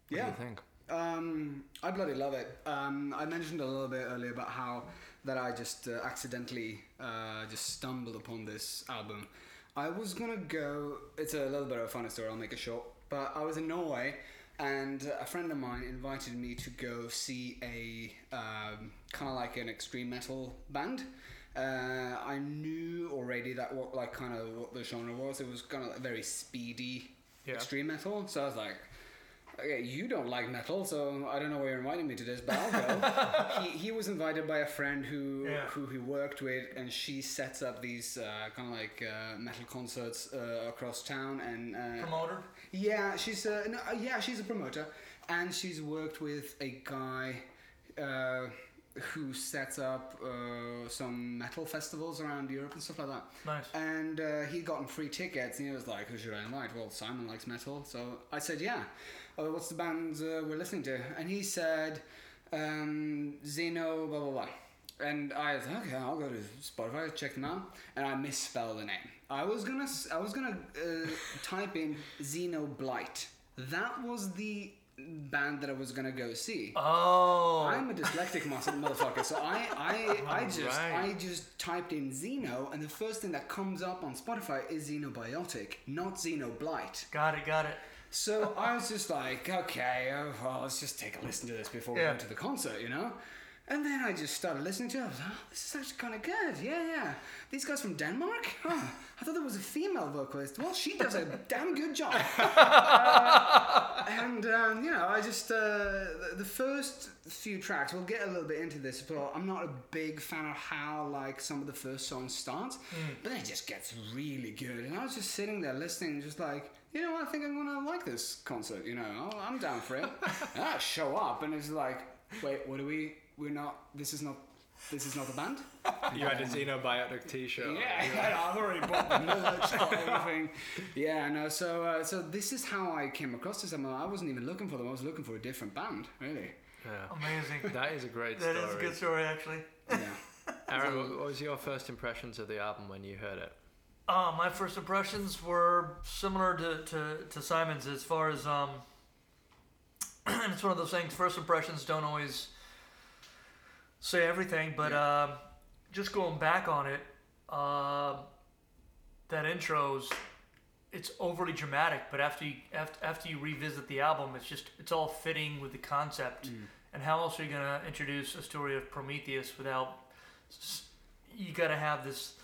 what Yeah. do you think? Um, I bloody love it. Um, I mentioned a little bit earlier about how that I just uh, accidentally uh, just stumbled upon this album. I was gonna go. It's a little bit of a funny story. I'll make it short. But I was in Norway, and a friend of mine invited me to go see a um, kind of like an extreme metal band. Uh, I knew already that what like kind of what the genre was. It was kind of like very speedy Yeah. extreme metal. So I was like, okay, you don't like metal, so I don't know why you're inviting me to this, but I'll go. he, he was invited by a friend who Yeah. who he worked with, and she sets up these uh, kind of like uh, metal concerts uh, across town. And uh, Promoter. yeah, she's a, no, uh, yeah, she's a promoter, and she's worked with a guy. Who sets up uh, some metal festivals around Europe and stuff like that. Nice. And uh, he'd gotten free tickets, and he was like, "Who should I invite?" Well, Simon likes metal, so I said, "Yeah." Uh, what's the band uh, we're listening to? And he said, um, "Xeno, blah blah blah." And I was okay. I'll go to Spotify, check them out, and I misspelled the name. I was gonna, I was gonna uh, <laughs> type in Zeno Blight. That was the band that I was gonna go see. Oh. I'm a dyslexic <laughs> mus- motherfucker, so I I, I just Right. I just typed in Xeno, and the first thing that comes up on Spotify is Xenobiotic, not Xenoblight. got it. Got it. So I was just like, okay, oh, well, let's just take a listen to this before we go to the concert, you know. And then I just started listening to it. I was like, oh, this is actually kind of good. Yeah, yeah. These guys from Denmark? Oh, I thought there was a female vocalist. Well, she does a damn good job. Uh, <laughs> and, um, you know, I just, uh, the, the first few tracks, we'll get a little bit into this, but I'm not a big fan of how, like, some of the first songs start. But then it just gets really good. And I was just sitting there listening, just like, you know, I think I'm gonna like this concert. You know, I'm down for it. <laughs> and I show up, and it's like, wait, what are we? We're not. This is not. This is not the band. <laughs> You had a Xenobiotic T-shirt. Yeah, I've already bought the merch, got everything. Yeah, no. So, uh, so this is how I came across this. I, mean, I wasn't even looking for them. I was looking for a different band, really. Yeah. Amazing. That is a great That story. is a good story, actually. Yeah. <laughs> Aaron, what- what was your first impressions of the album when you heard it? Uh, my first impressions were similar to, to, to Simon's as far as um, <clears throat> it's one of those things. First impressions don't always say everything, but um, just going back on it, uh, that intro's it's overly dramatic, but after you after, after you revisit the album, it's just it's all fitting with the concept. And how else are you gonna introduce a story of Prometheus without? You gotta have this.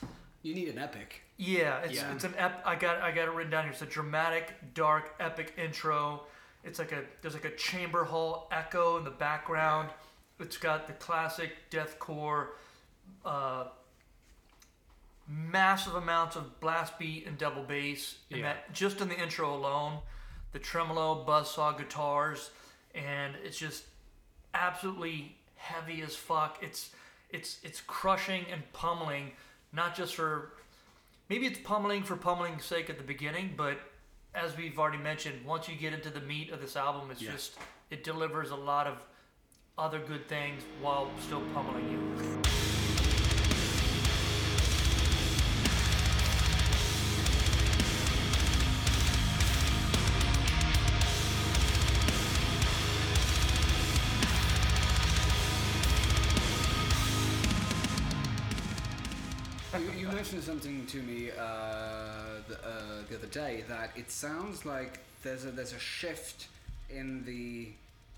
You need an epic. Yeah, it's Yeah. it's an ep- I got I got it written down here. It's a dramatic, dark, epic intro. It's like a there's like a chamber hall echo in the background. It's got the classic deathcore, uh, massive amounts of blast beat and double bass. And Yeah. that just in the intro alone, the tremolo, buzzsaw guitars, and it's just absolutely heavy as fuck. It's it's it's crushing and pummeling, not just for maybe it's pummeling for pummeling's sake at the beginning, but as we've already mentioned, once you get into the meat of this album, it's Yeah. just it delivers a lot of other good things while still pummeling you. you, mentioned something to me uh, the, uh, the other day that it sounds like there's a there's a shift in the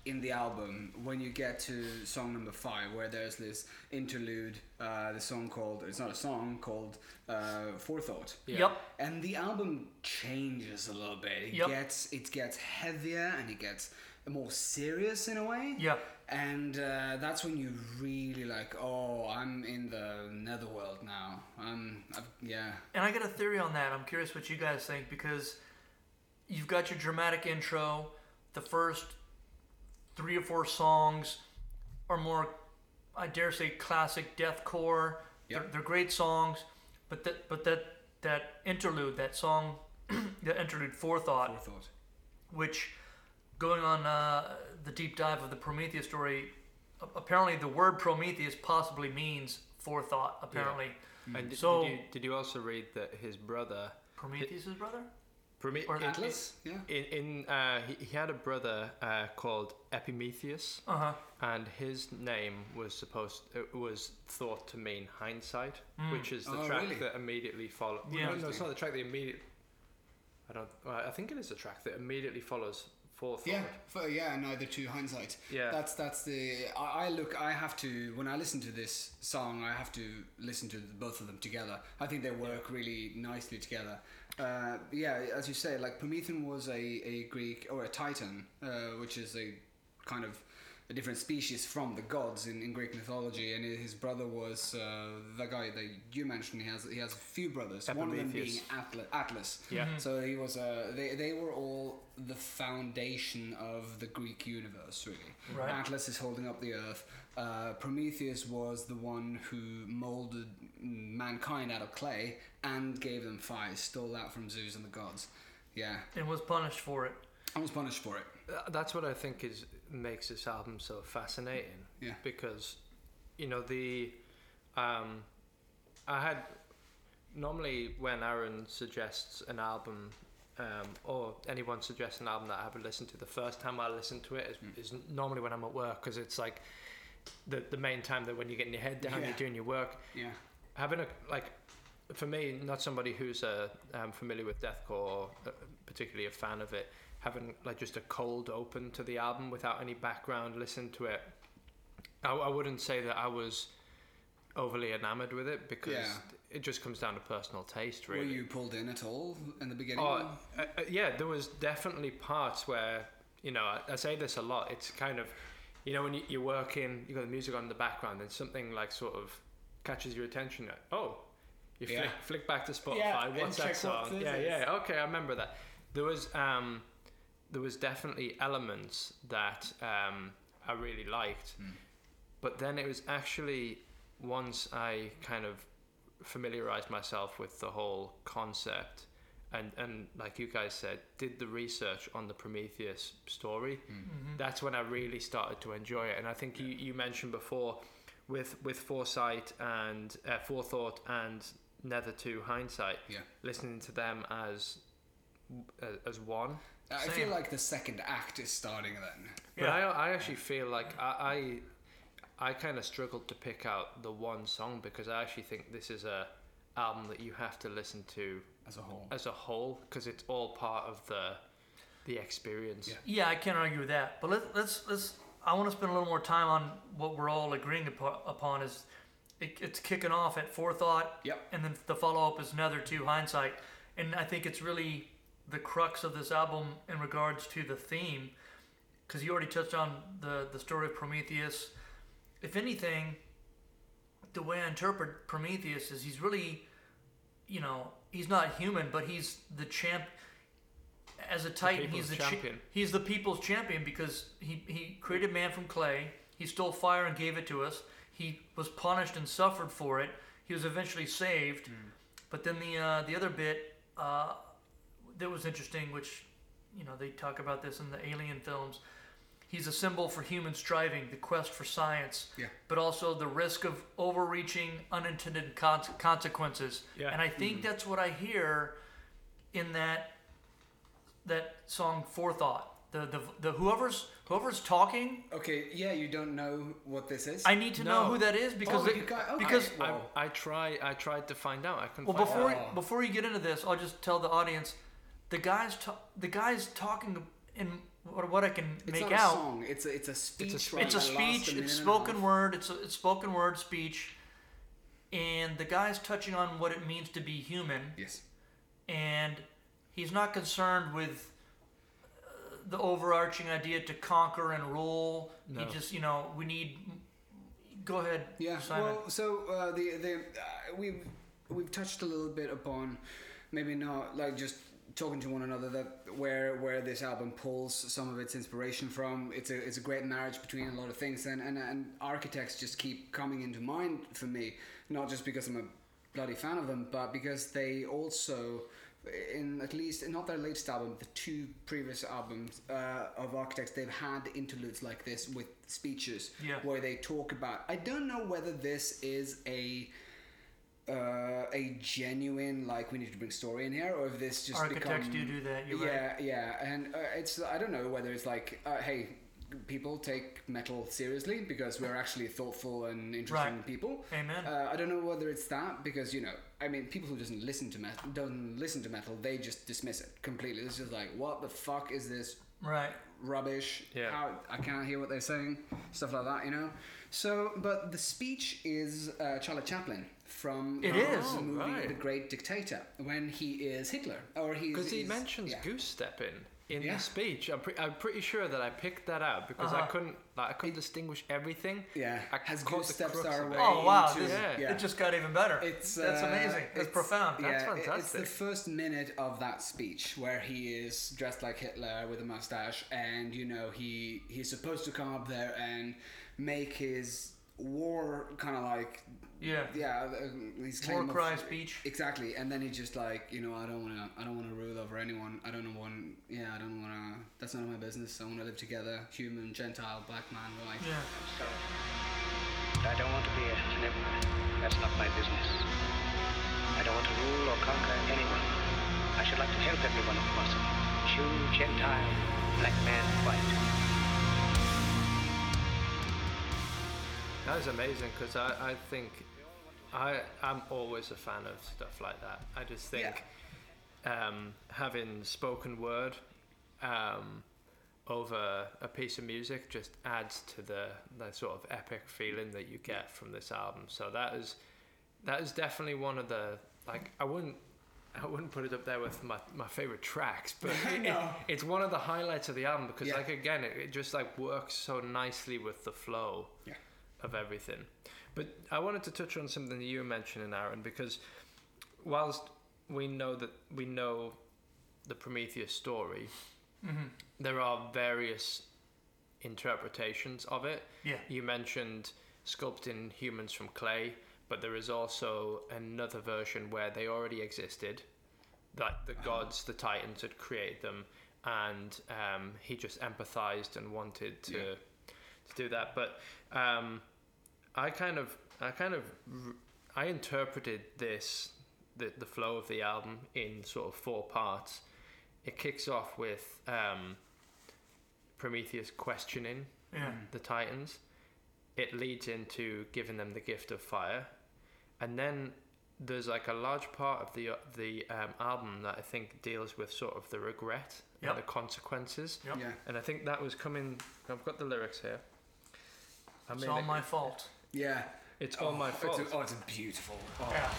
in the album when you get to song number five where there's this interlude uh, the song called it's not a song called uh, forethought Yeah. Yep. and the album changes a little bit it Yep. gets it gets heavier and it gets more serious in a way Yeah. and uh, that's when you really like oh i'm in the netherworld now um I've, yeah And I got a theory on that. I'm curious what you guys think because you've got your dramatic intro. The first three or four songs are more, I dare say, classic deathcore. They're, they're great songs, but that but that that interlude, that song, <clears throat> the interlude forethought, forethought which going on uh, the deep dive of the Prometheus story, apparently the word Prometheus possibly means forethought. Apparently, And did, So- did, you, did you also read that his brother, Prometheus's brother. Prome- Or in, atlas yeah in, in uh, he, he had a brother uh, called Epimetheus, Uh huh. and his name was supposed it was thought to mean hindsight, which is the Oh, track really? that immediately followed. Yeah. no, no, it's not the track that immediately. I don't. well, I think it is the track that immediately follows Forethought. yeah for, yeah neither to hindsight Yeah. that's that's the I, I look i have to when i listen to this song i have to listen to the, both of them together i think they work really nicely together uh, yeah as you say like promethean was a, a greek or a titan uh, which is a kind of a different species from the gods in, in Greek mythology, and his brother was uh, the guy that you mentioned. He has he has a few brothers. One of them being Atlas. Atlas. Yeah. So he was uh, they they were all the foundation of the Greek universe, really. Right. Atlas is holding up the earth. Uh, Prometheus was the one who molded mankind out of clay and gave them fire, stole that from Zeus and the gods. Yeah, and was punished for it. I was punished for it. Uh, That's what I think is makes this album so fascinating. Yeah. Because, you know, the um, I had normally when Aaron suggests an album um, or anyone suggests an album that I haven't listened to, the first time I listen to it is, is normally when I'm at work because it's like the the main time that when you're getting your head down, Yeah. you're doing your work. Yeah. Having a like, for me, not somebody who's uh, um, familiar with deathcore or uh, particularly a fan of it, having like just a cold open to the album without any background, listen to it. I, I wouldn't say that I was overly enamored with it because Yeah. it just comes down to personal taste, really. Were you pulled in at all in the beginning? Oh, uh, uh, yeah, there was definitely parts where, you know, I, I say this a lot. It's kind of, you know, when you, you're working, you've got the music on in the background, and something like sort of catches your attention. Like, oh, you Yeah. flick, flick back to Spotify. Yeah, What's that check what song? this Yeah, yeah. Okay, I remember that. There was, um, there was definitely elements that um, I really liked, Hmm. but then it was actually once I kind of familiarized myself with the whole concept and and like you guys said did the research on the prometheus story that's when i really started to enjoy it. And i think you, you mentioned before with with foresight and uh, forethought and nether to hindsight Yeah. listening to them as uh, as one I Same. feel like the second act is starting then. but Yeah. I, I actually feel like I, I, I kind of struggled to pick out the one song because I actually think this is a album that you have to listen to As a whole. as a whole because it's all part of the, the experience. Yeah. Yeah, I can't argue with that. But let, let's let's. I want to spend a little more time on what we're all agreeing upon. Is it, it's kicking off at forethought, Yep. and then the follow up is another two hindsight. And I think it's really the crux of this album in regards to the theme, because you already touched on the the story of Prometheus. If anything, the way I interpret Prometheus is he's really, you know, he's not human, but he's the champ. As a titan, he's people's the cha- champion. he's the people's champion because he, he created man from clay. He stole fire and gave it to us. He was punished and suffered for it. He was eventually saved. But then the uh, the other bit uh, that was interesting, which you know they talk about this in the Alien films. He's a symbol for human striving, the quest for science, Yeah. but also the risk of overreaching unintended con- consequences. Yeah. And I think mm-hmm. that's what I hear in that that song Forethought. The, the the whoever's whoever's talking, Okay, yeah, you don't know what this is? I need to know who that is because Oh, they- you got- okay. because Well- I, I try I tried to find out. I couldn't well find before out. Before you get into this, I'll just tell the audience the guys ta- the guys talking in what, what I can it's make not out. a song. It's a, it's a speech. speech. right, it's a speech. minute It's and a spoken word. It's a it's spoken word speech, and the guy's touching on what it means to be human. Yes. and he's not concerned with uh, the overarching idea to conquer and rule. No. He just, you know, we need. Go ahead, Yeah. Simon. Well, so uh, the the uh, we've we've touched a little bit upon maybe not like just talking to one another that where where this album pulls some of its inspiration from. It's a it's a great marriage between a lot of things, and and, and architects just keep coming into mind for me, not just because I'm a bloody fan of them, but because they also. In at least not their latest album, the two previous albums uh, of Architects, they've had interludes like this with speeches Yeah. where they talk about. I don't know whether this is a uh, a genuine like we need to bring story in here, or if this just Architects become, do do that. You're yeah, right. yeah, and uh, it's I don't know whether it's like uh, hey, people take metal seriously because we're actually thoughtful and interesting Right. people. Amen. Uh, I don't know whether it's that because you know, I mean, people who doesn't listen to metal don't listen to metal, they just dismiss it completely. It's just like, what the fuck is this right. rubbish. Yeah. How, I can't hear what they're saying. Stuff like that, you know. So, but the speech is uh, Charlie Chaplin from It the is. movie right. The Great Dictator when he is Hitler, or he Because he mentions yeah. goose stepping in Yeah. the speech. I'm, pre- I'm pretty sure that I picked that out because I Uh-huh. couldn't like I couldn't distinguish everything. Yeah, I has caught goose the steps our way. Oh wow! into- This, Yeah. It just got even better. It's That's uh, amazing. That's it's- profound. That's yeah, It's the first minute of that speech where he is dressed like Hitler with a mustache, and you know he he's supposed to come up there and make his war kind of like yeah. yeah uh, he's War claim of- cry speech. exactly and then he just like you know i don't want to i don't want to rule over anyone i don't want yeah i don't want to that's none of my business i want to live together human gentile black man white Yeah. But I don't want to be an emperor. That's not my business. I don't want to rule or conquer anyone. I I should like to help everyone if possible. Jew, Gentile, black man, white. That is amazing because I, I think I I'm always a fan of stuff like that. I just think um, having spoken word um, over a piece of music just adds to the, the sort of epic feeling that you get from this album. So that is that is definitely one of the like I wouldn't I wouldn't put it up there with my, my favorite tracks, but <laughs> it, No. it's one of the highlights of the album because Yeah. like again it, it just like works so nicely with the flow Yeah. Of everything. But I wanted to touch on something that you were mentioning, Aaron, because whilst we know that we know the Prometheus story, Mm-hmm. there are various interpretations of it. Yeah. You mentioned sculpting humans from clay, but there is also another version where they already existed, that the gods, the titans, had created them, and um, he just empathized and wanted to Yeah. to do that. But um, I kind of, I kind of, r- I interpreted this, the the flow of the album in sort of four parts. It kicks off with um, Prometheus questioning Yeah. the Titans. It leads into giving them the gift of fire, and then there's like a large part of the the um, album that I think deals with sort of the regret Yep. and the consequences. Yep. Yeah. And I think that was coming. I've got the lyrics here. I It's mean, all it- my fault. Yeah. It's all my oh, It's fault. a, oh, it's a beautiful. Oh. Yeah.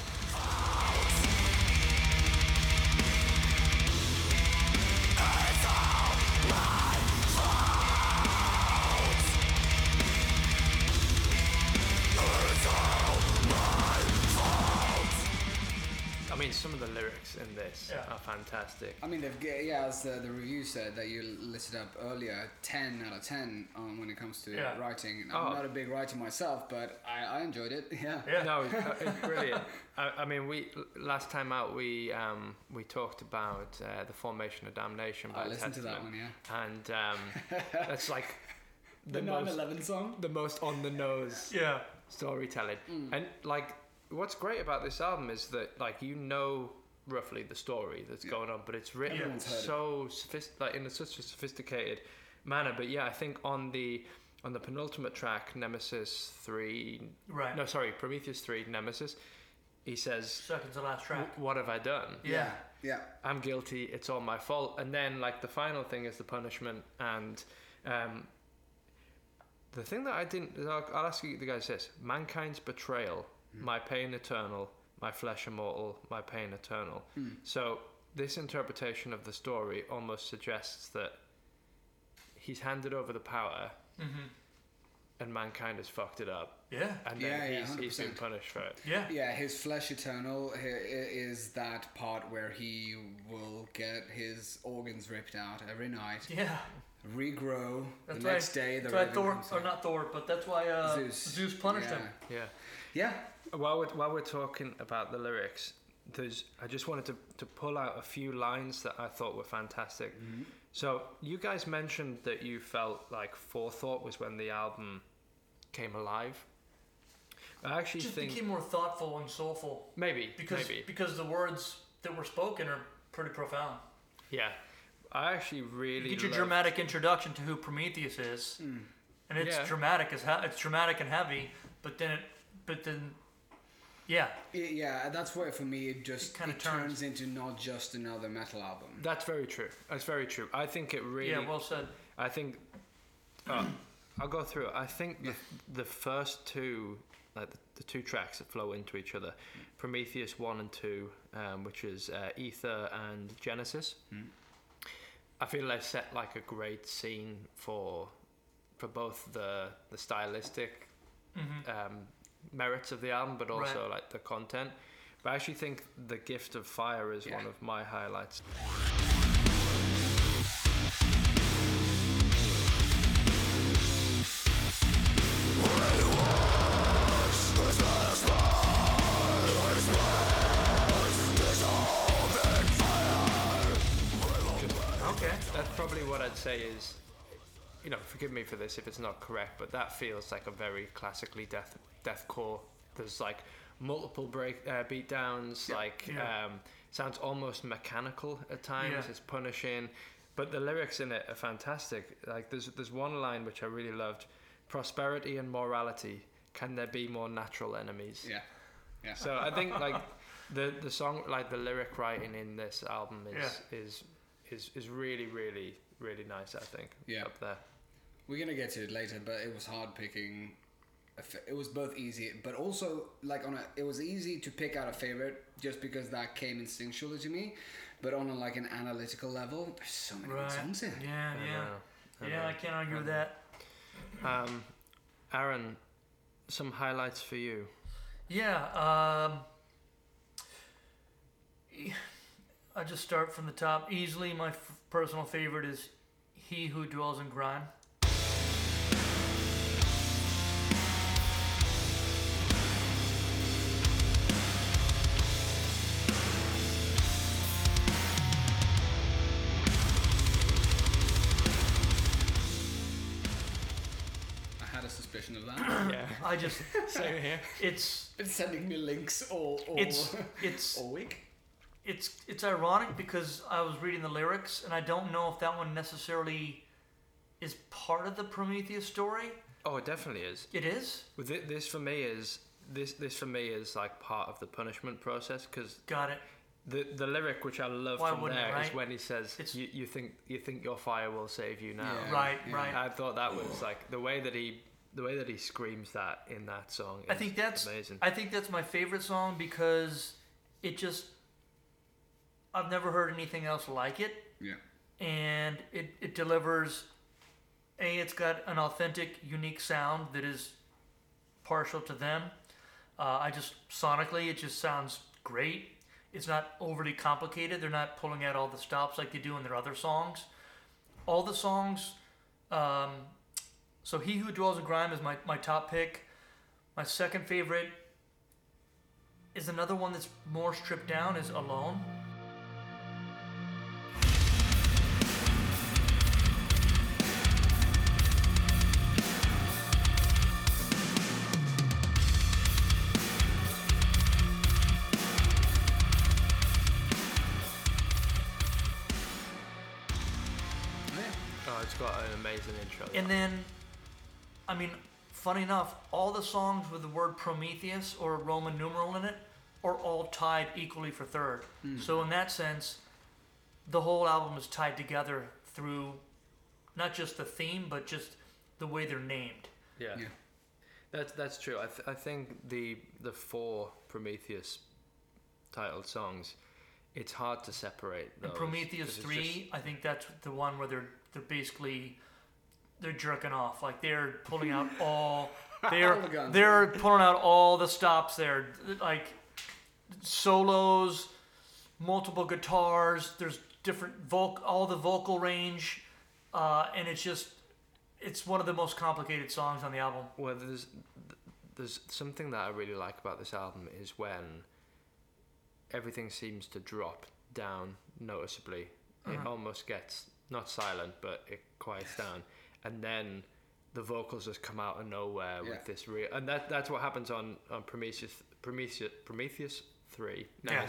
Lyrics this Yeah. are fantastic. I mean, they've g- yeah, as the, the review said that you listed up earlier, ten out of ten um, when it comes to Yeah. writing. Oh. I'm not a big writer myself, but I, I enjoyed it. <laughs> Yeah. Yeah. No, it's, uh, it's brilliant. <laughs> I, I mean, we last time out we um, we talked about uh, the formation of damnation by I listened to that one. Yeah. and um, <laughs> that's like the, The 9/11 song. the most on the nose Yeah. storytelling. Mm. And like, what's great about this album is that like you know roughly the story that's Yeah. going on, but it's written Everyone's heard it. so sophist- like in a, such a sophisticated manner. But yeah, I think on the on the penultimate track, Nemesis three, Right. no, sorry, Prometheus three, Nemesis. He says, Second to last track. "What have I done? Yeah. Yeah. I'm guilty. It's all my fault." And then like the final thing is the punishment and. Um, the thing that I didn't, I'll, I'll ask you the guys this: mankind's betrayal, my pain eternal, my flesh immortal, my pain eternal. So this interpretation of the story almost suggests that he's handed over the power, Mm-hmm. and mankind has fucked it up, Yeah. and then Yeah, yeah, he's, he's been 100%. punished for it. Yeah. Yeah, his flesh eternal is that part where he will get his organs ripped out every night, Yeah. regrow That's the why- next day. The That's why Thor, or not Thor, but that's why uh, Zeus. punished yeah. him. Yeah. Yeah, While we're, while we're talking about the lyrics, there's I just wanted to, to pull out a few lines that I thought were fantastic. Mm-hmm. So you guys mentioned that you felt like forethought was when the album came alive. I actually Just think became more thoughtful and soulful maybe because maybe because the words that were spoken are pretty profound. yeah. I actually You really get your loved- dramatic introduction to who Prometheus is, Hmm. and it's Yeah. dramatic as ha- it's dramatic and heavy, but then it, but then, yeah, I- yeah. That's where for me it just It kinda turns. turns into not just another metal album. That's very true. That's very true. I think it really. yeah, well said. I think. Oh, I'll go through it. I think the, the first two, like the, the two tracks that flow into each other, Prometheus one and two, um, which is uh, Ether and Genesis. I feel they set like a great scene for, for both the the stylistic hmm um, merits of the album, but also Right. like the content. But I actually think the Gift of Fire is Yeah. one of my highlights. Okay. That's probably what I'd say is, you know, forgive me for this if it's not correct, but that feels like a very classically death deathcore. There's like multiple break uh, beat downs, Yeah. like Yeah. um, sounds almost mechanical at times. Yeah. It's punishing, but the lyrics in it are fantastic. Like there's there's one line which I really loved: "Prosperity and morality, can there be more natural enemies?" Yeah. Yeah. So I think like <laughs> the the song, like the lyric writing in this album is is is is really really really nice. I think. Yeah. Up there. We're gonna get to it later, but it was hard picking. a fa- It was both easy, but also like on a. It was easy to pick out a favorite just because that came instinctually to me. But on a, like an analytical level, there's so many good Right. songs there. Yeah, I yeah, know, I yeah. know. I can't argue with that. Um, Aaron, some highlights for you. Yeah. Um, I just start from the top. Easily, my f- personal favorite is "He Who Dwells in Grime." I just, <laughs> Same here. it's, Been sending me links all all, it's, <laughs> it's, all week. it's, it's ironic because I was reading the lyrics and I don't know if that one necessarily is part of the Prometheus story. Oh, it definitely is. It is. With thi- this for me is this this for me is like part of the punishment process because Got it. the the lyric which I love Why from wouldn't it, there is right? when he says It's- you, you think you think your fire will save you now. Yeah. Right, yeah. right. I thought that was like the way that he the way that he screams that in that song. Is I think that's amazing. I think that's my favorite song because it just I've never heard anything else like it Yeah. and it, it delivers a it's got an authentic unique sound that is partial to them uh, i just sonically it just sounds great it's not overly complicated they're not pulling out all the stops like they do in their other songs all the songs um, so he who dwells in grime is my, my top pick my second favorite is another one that's more stripped down is alone Oh, yeah. oh, it's got an amazing intro. And then, I mean, funny enough, all the songs with the word Prometheus or Roman numeral in it are all tied equally for third. Hmm. So in that sense, the whole album is tied together through not just the theme, but just the way they're named. yeah. Yeah. That's that's true. I, th- I think the the four Prometheus titled songs, it's hard to separate. In Those, Prometheus 'cause it's three, I think that's the one where they're they're basically they're jerking off, like they're pulling out <laughs> all they're All the guns, they're pulling out all the stops there, like solos, multiple guitars. There's different voc all the vocal range, uh, and it's just it's one of the most complicated songs on the album. Well, there's there's something that I really like about this album is when everything seems to drop down noticeably. It Uh-huh. almost gets not silent, but it quiets down, and then the vocals just come out of nowhere Yeah. with this real. And that that's what happens on on Prometheus Prometheus Prometheus three Yeah.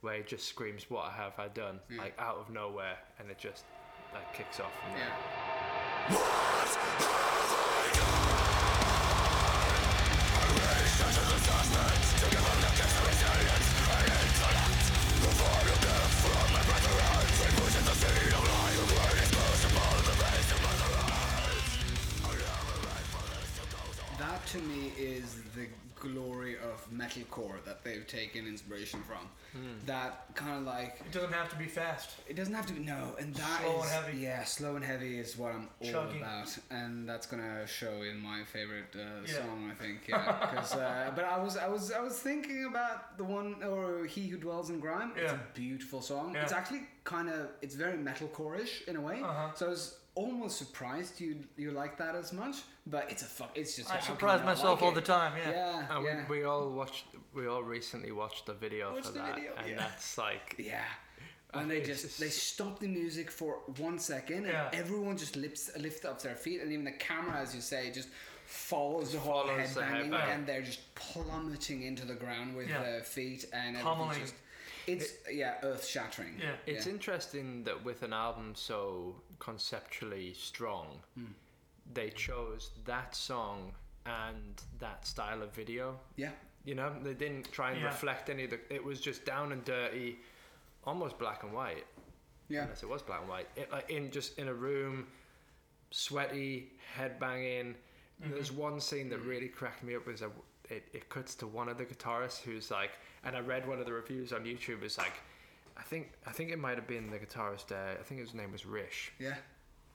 Where he just screams, "What have I done?" like out of nowhere, and it just like kicks off from there. Yeah. That to me is the glory of metalcore that they've taken inspiration from. That kind of like It doesn't have to be fast. it doesn't have to be no, and that Slow and heavy. Yeah, slow and heavy is what I'm all Chunky. about, and that's gonna show in my favorite uh, Yeah. song, I think. <laughs> Yeah, 'cause, uh, but I was I was I was thinking about the one or He Who Dwells in Grime. Yeah. It's a beautiful song. Yeah. It's actually kind of it's very metalcore-ish in a way. Uh-huh. So I was almost surprised you you like that as much, but it's a fuck. It's just I how can you surprise myself like all it? the time. Yeah. Yeah, And yeah. we, we all watched. We all recently watched the video Watched for the that, video, and yeah. that's like Yeah. Uh, and they just just- they stop the music for one second, and Yeah. everyone just lifts lift up their feet, and even the camera, as you say, just follows the whole follows the headbanging, headbang. and they're just plummeting into the ground with Yeah. their feet, and Pummeling. just It's yeah, earth shattering. Yeah. It's Yeah. interesting that with an album so conceptually strong, Hmm. they chose that song and that style of video. Yeah. You know, they didn't try and Yeah. reflect any of the. It was just down and dirty, almost black and white. Yeah. Unless it was black and white. It, like in just in a room, sweaty, head banging. There's one scene that really cracked me up. Was a, it, it cuts to one of the guitarists who's like, and I read one of the reviews on YouTube. It's like, I think I think it might have been the guitarist. Uh, I think his name was Rish. Yeah.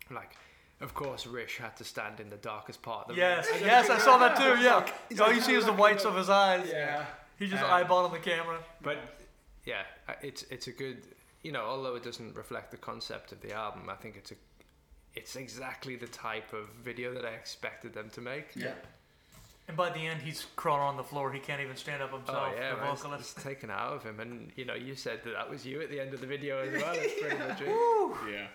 Like, of course, Rish had to stand in the darkest part of the Yes, room. <laughs> yes, I saw that too. Yeah. he's All like, you see is the whites of his eyes. Yeah. He just Um, eyeballing the camera. But yeah, it's it's a good. You know, although it doesn't reflect the concept of the album, I think it's a. It's exactly the type of video that I expected them to make. Yeah. And by the end, he's crawling on the floor. He can't even stand up himself. Oh yeah, the man, vocalist. it's taken out of him, and you know, you said that that was you at the end of the video as <laughs> well. That's pretty much it. Yeah.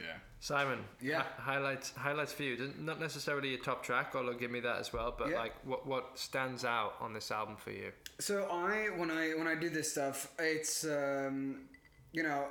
Yeah. Simon, Yeah. hi- highlights highlights for you. Doesn't- necessarily a top track, although give me that as well. But Yeah. like, what what stands out on this album for you? So I when I when I do this stuff, it's um, you know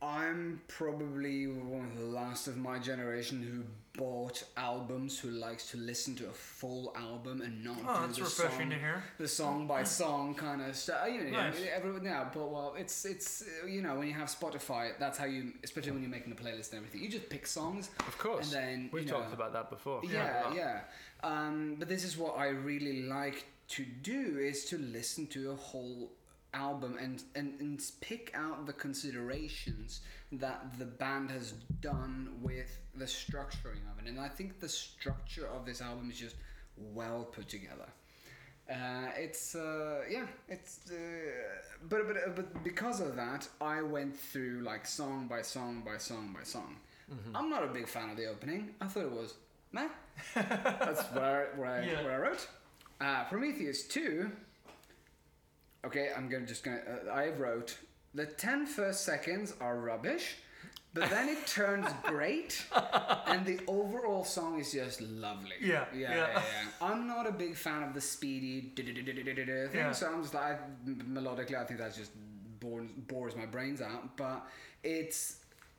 I'm probably one of the last of my generation who bought albums, who likes to listen to a full album and not Oh, do that's the refreshing song, to hear. the song by song kind of stuff. You know, Nice. everyone yeah, but well, it's it's uh, you know when you have Spotify, that's how you, especially when you're making a playlist and everything, you just pick songs. Of course, And then, we've you talked about that before. Yeah, a lot. yeah. Um, but this is what I really like to do is to listen to a whole album and, and, and pick out the considerations that the band has done with the structuring of it. And I think the structure of this album is just well put together. Uh, it's uh, yeah, it's uh, but but but because of that, I went through like song by song by song by song. I'm not a big fan of the opening. I thought it was meh. <laughs> That's where where I, Yeah. what I wrote. Uh, Prometheus two. Okay, I'm gonna just gonna. Uh, I wrote the 10 first seconds are rubbish, but then it turns <laughs> great, and the overall song is just lovely. Yeah, yeah, yeah. yeah. yeah. I'm not a big fan of the speedy thing, Yeah. so I'm just like melodically, I think that's just bores, bores my brains out. But it's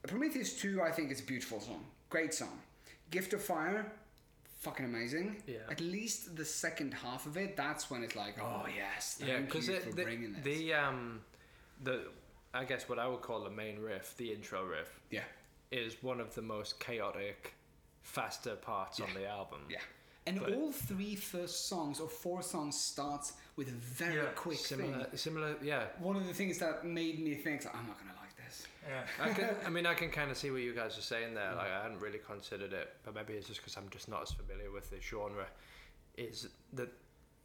Prometheus 2. I think it's a beautiful song, great song. Gift of Fire, fucking amazing. Yeah. At least the second half of it, that's when it's like, oh yes, thank yeah, because the, bringing this. the um the I guess what I would call the main riff, the intro riff, yeah, is one of the most chaotic, faster parts on the album. yeah. And But- all three first songs or four songs starts with a very Yeah, quick Similar, thing. similar, yeah. One of the things that made me think, I'm not gonna. Yeah. I can, I mean, I can kind of see what you guys are saying there. Like, I hadn't really considered it, but maybe it's just because I'm just not as familiar with the genre. Is that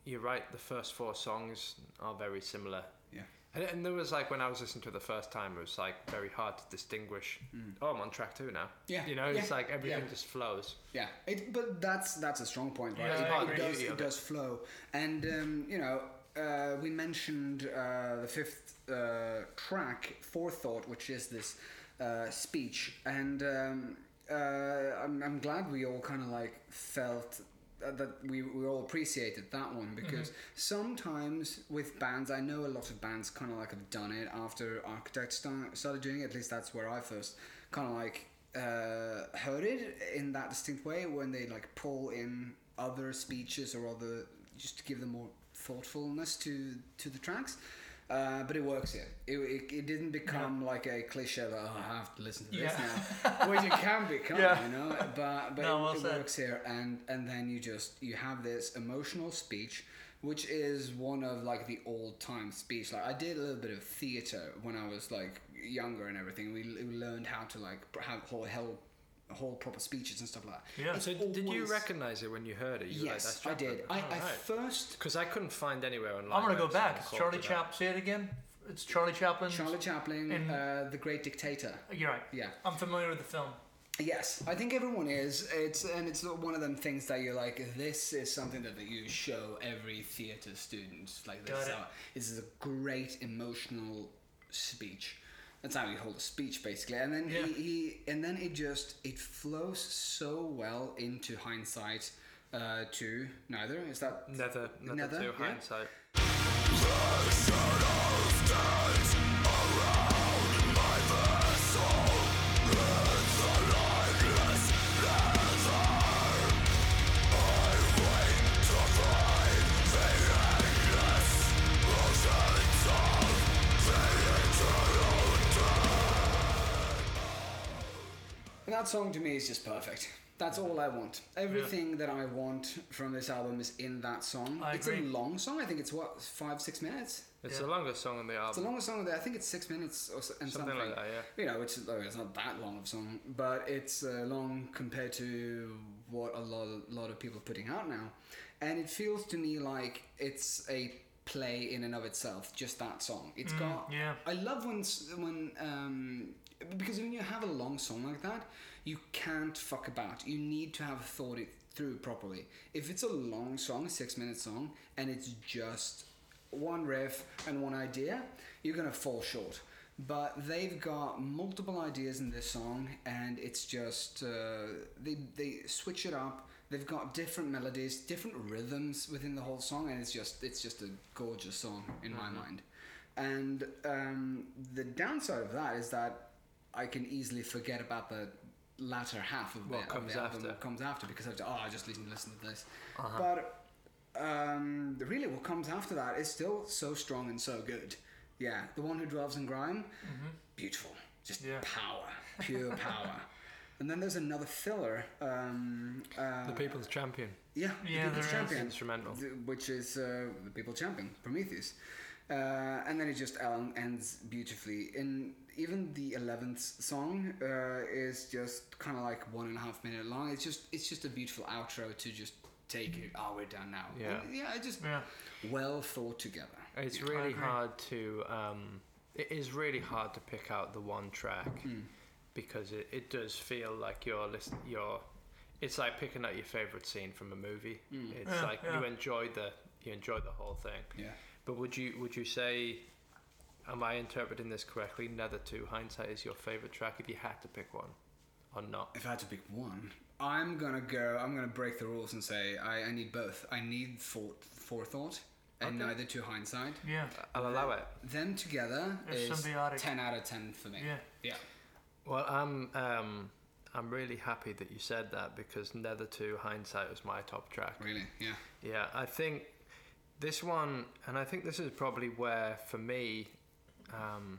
you're right? The first four songs are very similar. Yeah. And, and there was like when I was listening to it the first time, it was like very hard to distinguish. Oh, I'm on track two now. Mm. Yeah, You know, it's yeah, like everything yeah. just flows. Yeah, it, but that's that's a strong point, right? Yeah, it, it does it it. does flow, and um, you know, uh, we mentioned uh, the fifth uh, track, Forethought, which is this uh, speech, and um, uh, I'm I'm glad we all kind of like felt. That we, we all appreciated that one because sometimes with bands, I know a lot of bands kind of like have done it after Architects started doing it. At least that's where I first kind of like uh, heard it in that distinct way when they like pull in other speeches or other just to give them more thoughtfulness to to the tracks. Uh, but it works here. It, it, it didn't become like a cliche that oh, I have to listen to this Yeah. now, which it can <laughs> become, Yeah. you know. But but No, it, it works here, and and then you just you have this emotional speech, which is one of like the old time speech. Like I did a little bit of theater when I was like younger and everything. We, we learned how to like pr- have whole proper speeches and stuff like that. Yeah. It's So did you recognize it when you heard it? You were like, Yes, I did. I, Oh, I right. first Because I couldn't find anywhere online. I'm gonna go back. someone It's called Charlie it that. Chaplin. Say it again. It's Charlie Chaplin. Charlie Chaplin, And- uh, the Great Dictator. You're right. Yeah. I'm familiar with the film. Yes, I think everyone is. It's and it's one of them things that you're like, this is something that you show every theater student. Like this, Got it. how- this is a great emotional speech. That's how you hold a speech, basically. And then Yeah. he, he, and then it just it flows so well into hindsight. Uh, to neither is that nether, Nether, to yeah. hindsight. That song to me is just perfect. That's all I want. Everything that I want from this album is in that song. I it's agree. a long song. I think it's what five, six minutes. It's Yeah. the longest song on the album. It's the longest song. There. I think it's six minutes or so, and Something something. like that, yeah. You know, it's oh, it's not that long of a song, but it's uh, long compared to what a lot of, lot of people are putting out now, and it feels to me like it's a play in and of itself. Just that song. It's got. Mm, yeah. I love when when um, because when you have a long song like that, you can't fuck about. You need to have thought it through properly. If it's a long song, a six minute song, and it's just one riff and one idea, you're gonna fall short. But they've got multiple ideas in this song, and it's just uh, they they switch it up. They've got different melodies, different rhythms within the whole song, and it's just it's just a gorgeous song in my mind. And um, the downside of that is that I can easily forget about the latter half of, What the, comes of the album, after. what comes after, because I've oh I just listen listen to this. Uh-huh. But um, really, what comes after that is still so strong and so good. Yeah, the one who dwells in grime, beautiful, just Mm-hmm. Yeah. power, pure power. <laughs> And then there's another filler. Um, uh, The People's Champion. yeah, Yeah, the People's there is. Champion, Instrumental. which is uh, the People's Champion, Prometheus. Uh, and then it just um, ends beautifully. In even the eleventh song uh, is just kind of like one and a half minute long. It's just it's just a beautiful outro to just take it. Oh, we're done now. Yeah. And, yeah. It just Yeah. well thought together. It's really hard to. Um, it is really hard to pick out the one track Hmm. Because it, it does feel like you're listen, you're. It's like picking out your favorite scene from a movie. Hmm. It's Yeah, like yeah. you enjoy the you enjoy the whole thing. Yeah. But would you would you say, am I interpreting this correctly? Nether to Hindsight is your favorite track if you had to pick one, or not? If I had to pick one, I'm gonna go. I'm gonna break the rules and say I, I need both. I need fore- forethought and Okay. neither to hindsight. Yeah. I'll allow it. Them together They're is symbiotic. ten out of ten for me. Yeah. Yeah. Well, I'm um, I'm really happy that you said that because Nether to Hindsight was my top track. Really. Yeah. Yeah, I think this one, and I think this is probably where, for me, um,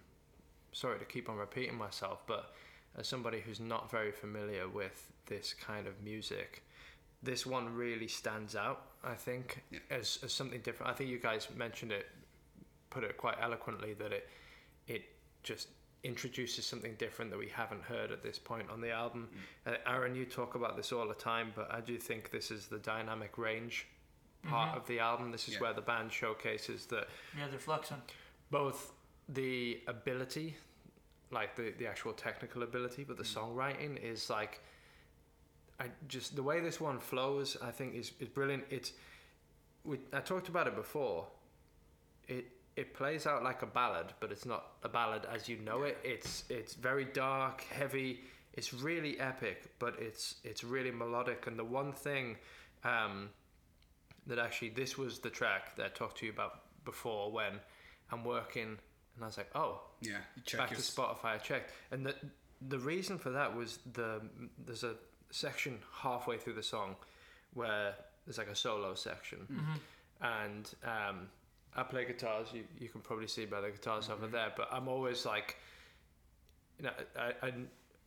sorry to keep on repeating myself, but as somebody who's not very familiar with this kind of music, this one really stands out. I think Yeah. as, as something different. I think you guys mentioned it, put it quite eloquently that it it just introduces something different that we haven't heard at this point on the album. Mm. Uh, Aaron, you talk about this all the time, but I do think this is the dynamic range part mm-hmm. of the album. This is Yeah. where the band showcases that Yeah, they're flexing. both the ability, like the, the actual technical ability, but the mm. songwriting is like, I just the way this one flows, I think is, is brilliant. It's, we, I talked about it before. It it plays out like a ballad, but it's not a ballad as you know it. It's it's very dark, heavy. It's really epic, but it's it's really melodic. And the one thing um, that actually this was the track that I talked to you about before when I'm working and I was like, oh, Yeah. You check back to Spotify. I checked, and the the reason for that was the there's a section halfway through the song where there's like a solo section, and um, I play guitars. You you can probably see by the guitars over mm-hmm. there, but I'm always like, you know, I I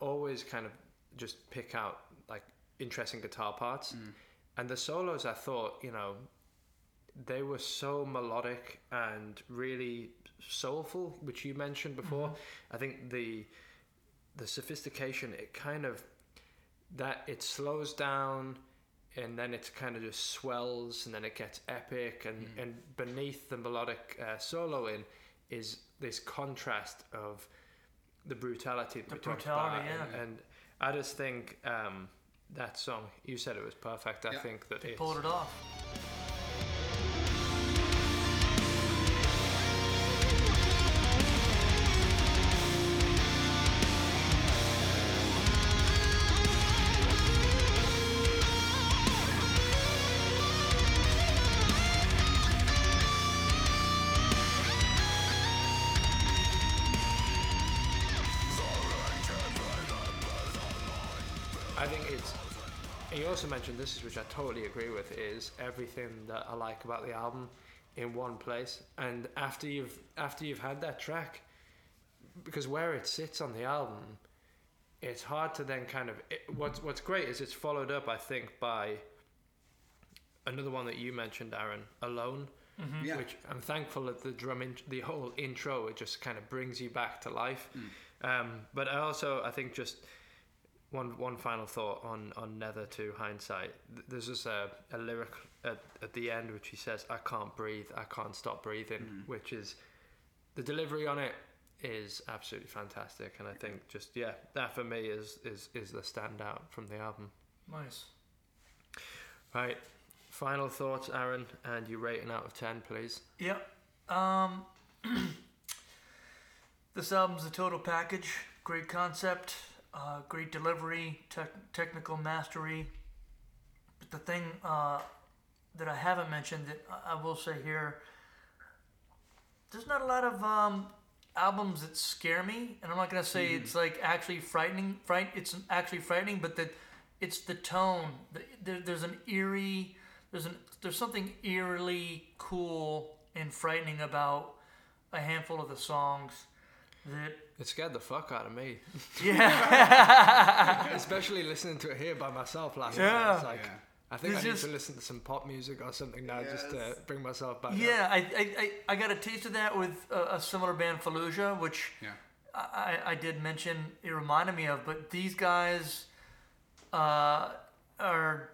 always kind of just pick out like interesting guitar parts, mm. and the solos I thought you know they were so melodic and really soulful, which you mentioned before. Mm-hmm. I think the the sophistication it kind of that it slows down and then it kind of just swells and then it gets epic and and beneath the melodic uh, soloing is this contrast of the brutality that The we talked brutality, about. yeah. and, and I just think um, that song you said it was perfect I Yeah. think that They pulled it off. Also mentioned this, which I totally agree with, is everything that I like about the album in one place. And after you've after you've had that track, because where it sits on the album, it's hard to then kind of it, what's what's great is it's followed up I think by another one that you mentioned Aaron Alone Yeah. which I'm thankful that the drum in, the whole intro it just kind of brings you back to life um, but I also I think just one one final thought on on Nether to hindsight there's just a, a lyric at, at the end which he says I can't breathe I can't stop breathing which is the delivery on it is absolutely fantastic and I think just yeah that for me is is is the standout from the album Nice. right final thoughts Aaron and you rating out of 10 please Yep. Um, <clears throat> this album's a total package. Great concept, uh, great delivery, tech- technical mastery. But the thing uh, that I haven't mentioned that I- will say here, there's not a lot of um, albums that scare me, and I'm not gonna say it's like actually frightening. Fright, it's actually frightening, but that it's the tone. The, there, there's an eerie, there's an there's something eerily cool and frightening about a handful of the songs that it scared the fuck out of me <laughs> yeah <laughs> especially listening to it here by myself last Yeah. night it's like Yeah. I think It's I need just- to listen to some pop music or something now just to bring myself back yeah I, I, I, I got a taste of that with a, a similar band Fallujah which Yeah. I, I did mention it reminded me of, but these guys uh, are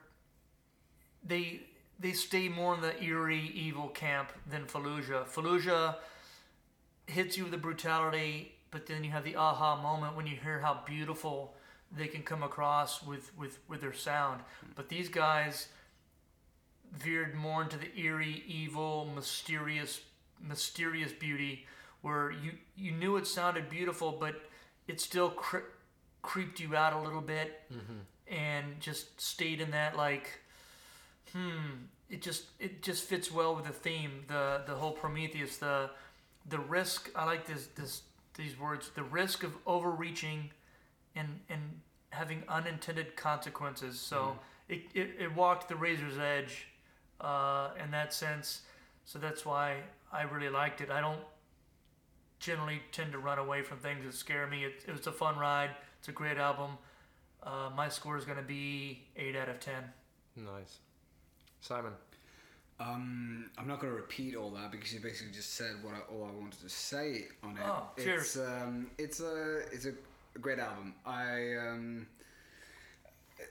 they they stay more in the eerie evil camp than Fallujah. Fallujah hits you with the brutality, but then you have the aha moment when you hear how beautiful they can come across with, with, with their sound. But these guys veered more into the eerie, evil, mysterious, mysterious beauty, where you you knew it sounded beautiful, but it still cre- creeped you out a little bit, and just stayed in that like, hmm. It just it just fits well with the theme, the the whole Prometheus, the the risk. I like this this these words. The risk of overreaching, and and having unintended consequences. So it, it it walked the razor's edge, uh, in that sense. So that's why I really liked it. I don't generally tend to run away from things that scare me. It, it was a fun ride. It's a great album. Uh, my score is going to be eight out of ten. Nice. Simon. Um, I'm not going to repeat all that because you basically just said what I, all I wanted to say on it. Oh, cheers. It's um, it's a it's a great album. I um,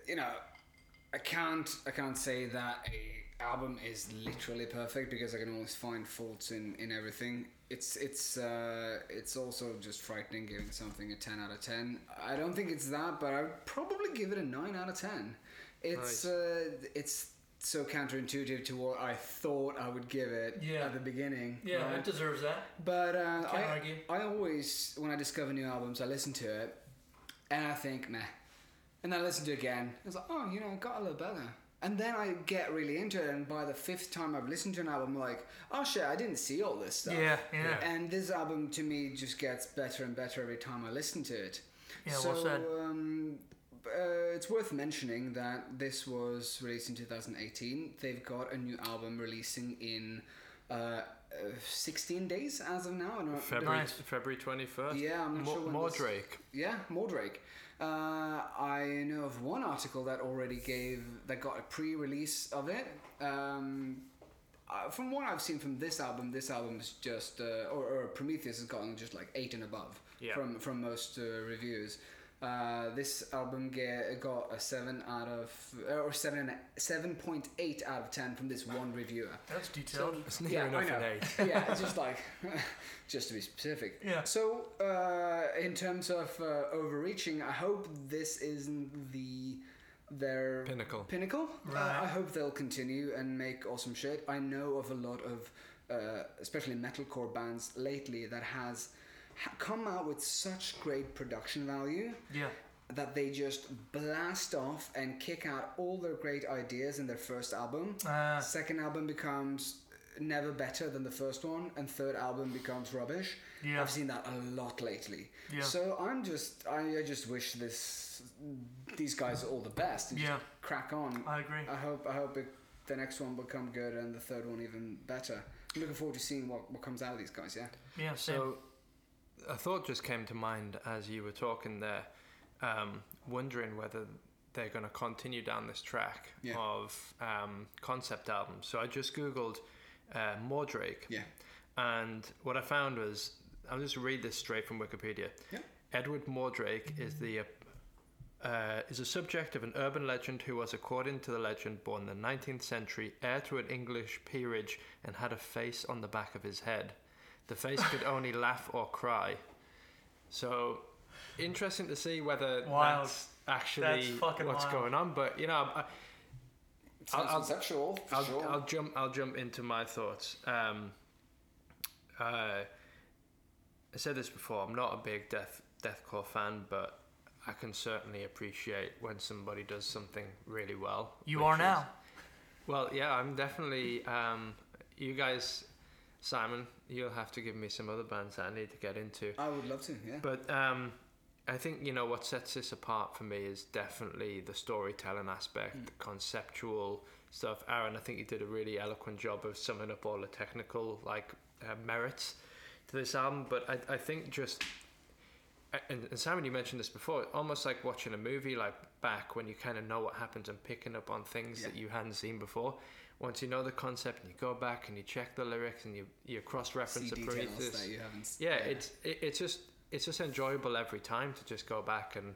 you know, I can't I can't say that a album is literally perfect because I can always find faults in in everything. It's it's uh, it's also just frightening giving something a ten out of ten. I don't think it's that, but I would probably give it a nine out of ten. It's Nice. uh, it's so counterintuitive to what I thought I would give it Yeah. at the beginning. Yeah, right? it deserves that. But uh, I, argue. I always, when I discover new albums, I listen to it and I think, meh. And then I listen to it again. It's like, oh, you know, it got a little better. And then I get really into it, and by the fifth time I've listened to an album, I'm like, oh shit, I didn't see all this stuff. Yeah, yeah. And this album to me just gets better and better every time I listen to it. Yeah, so, well said. Um, uh, it's worth mentioning that this was released in 2018. They've got a new album releasing in uh, uh, 16 days as of now. I don't- February Nice. February 21st. Yeah, I'm not Mo- sure when More this- Drake. Yeah, Mordrake. Uh, I know of one article that already gave that got a pre-release of it. Um, uh, from what I've seen from this album, this album is just uh, or, or Prometheus has gotten just like eight and above Yeah. from from most uh, reviews. Uh, this album get, got a seven out of uh, or seven seven point eight out of ten from this one reviewer. That's detailed. It's near Yeah, I know. eight. yeah, it's just <laughs> like, <laughs> just to be specific. Yeah. So, uh, in terms of uh, overreaching, I hope this isn't the their Pinnacle. Pinnacle. Uh, Right. I hope they'll continue and make awesome shit. I know of a lot of, uh, especially metalcore bands lately that has ha- come out with such great production value Yeah. that they just blast off and kick out all their great ideas in their first album. Uh, Second album becomes never better than the first one, and third album becomes rubbish. Yeah. I've seen that a lot lately. Yeah. So I'm just, I, I just wish this, these guys are all the best. And Yeah. Just crack on. I agree. I hope, I hope it, the next one will come good, and the third one even better. I'm looking forward to seeing what, what comes out of these guys. Yeah. Yeah. Same. So, a thought just came to mind as you were talking there. um, wondering whether they're going to continue down this track Yeah. of um, concept albums. So I just googled uh, Mordrake, Yeah. and what I found was I'll just read this straight from Wikipedia. Yeah. Edward Mordrake is the uh, uh, is a subject of an urban legend who was, according to the legend, born in the 19th century, heir to an English peerage, and had a face on the back of his head. The face could only laugh or cry. So, interesting to see whether Wild. that's actually That's what's wild. going on. But you know, I, Sounds I'll- conceptual, for I'll, sure. I'll jump. I'll jump into my thoughts. Um, uh, I said this before. I'm not a big death deathcore fan, but I can certainly appreciate when somebody does something really well. You which are is- now. Well, yeah, I'm definitely. Um, you guys, Simon, you'll have to give me some other bands that I need to get into. I would love to, yeah. But um, I think you know what sets this apart for me is definitely the storytelling aspect, the conceptual stuff. Aaron, I think you did a really eloquent job of summing up all the technical like uh, merits to this album. But I, I think just and, and Simon, you mentioned this before, almost like watching a movie like back when you kind of know what happens and picking up on things Yeah. that you hadn't seen before. Once you know the concept and you go back and you check the lyrics and you you cross reference the Prometheus that you haven't. s- yeah, it's it, it's just it's just enjoyable every time to just go back and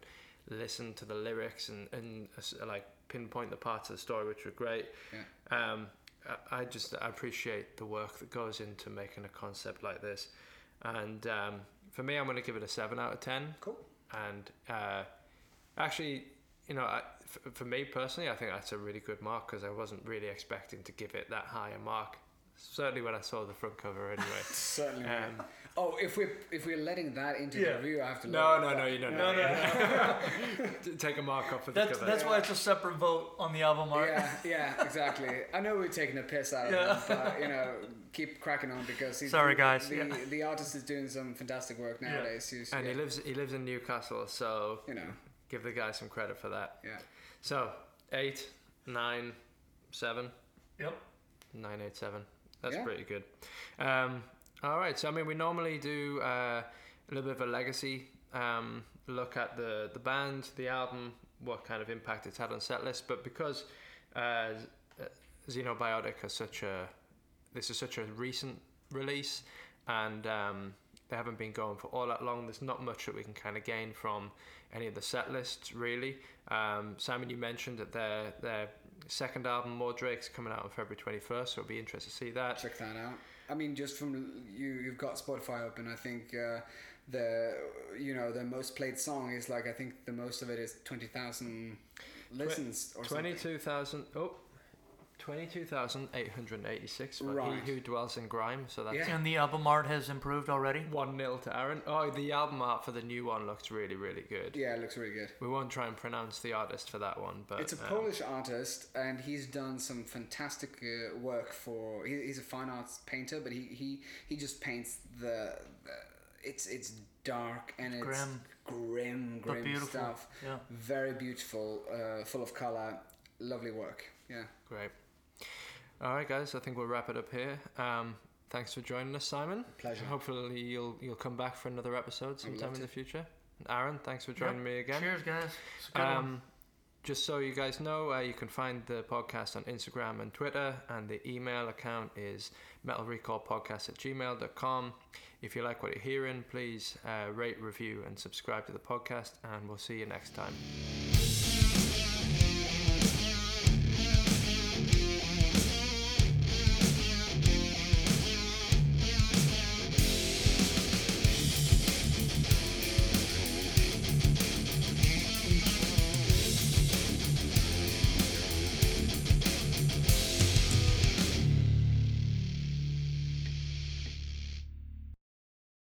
listen to the lyrics and and uh, like pinpoint the parts of the story which were great. Yeah. Um, I, I just I appreciate the work that goes into making a concept like this, and um, for me, I'm going to give it a seven out of ten. Cool. And uh, actually, you know, I, f- for me personally, I think that's a really good mark because I wasn't really expecting to give it that high a mark. Certainly when I saw the front cover, anyway. <laughs> Certainly. Um, oh, if we're if we're letting that into Yeah. the review, I have to. No, look no, at no, you don't No, know. no, no. <laughs> Take a mark off of the That's cover. that's why it's a separate vote on the album art. Yeah, <laughs> yeah, exactly. I know we're taking a piss out of Yeah. him, but you know, keep cracking on because he's Sorry, the, guys. The, Yeah. the artist is doing some fantastic work nowadays. He's, and yeah, he lives he lives in Newcastle, so you know, give the guy some credit for that. yeah. So eight, nine, seven, Yep. nine, eight, seven. That's Yeah. pretty good. Um, all right. So I mean, we normally do uh, a little bit of a legacy um, look at the the band, the album, what kind of impact it's had on set list. But because uh, Xenobiotic has such a this is such a recent release, and um, they haven't been going for all that long. There's not much that we can kind of gain from any of the set lists, really. Um, Simon, you mentioned that their their second album, Mordrake's, coming out on February 21st, so it'll be interesting to see that. Check that out. I mean, just from you, you've got Spotify open. I think uh, the you know the most played song is like I think the most of it is twenty thousand listens or something. 22,000. Oh. 22,886 for Right. He Who Dwells in Grime, so that's Yeah. And the album art has improved already. 1 0 to Aaron. Oh, the album art for the new one looks really, really good. Yeah, it looks really good. We won't try and pronounce the artist for that one, but It's a um, Polish artist, and he's done some fantastic uh, work for. He, he's a fine arts painter, but he he, he just paints the, the. It's it's dark and it's Grim. grim, grim beautiful. stuff. Yeah. Very beautiful, uh, full of color, lovely work. Yeah, Great. All right, guys. I think we'll wrap it up here. Um, thanks for joining us, Simon. Pleasure. Hopefully, you'll you'll come back for another episode sometime in the future. Aaron, thanks for joining me again. Cheers, guys. It's a good one. Um, just so you guys know, uh, you can find the podcast on Instagram and Twitter, and the email account is metalrecallpodcast at gmail.com. If you like what you're hearing, please uh, rate, review, and subscribe to the podcast, and we'll see you next time.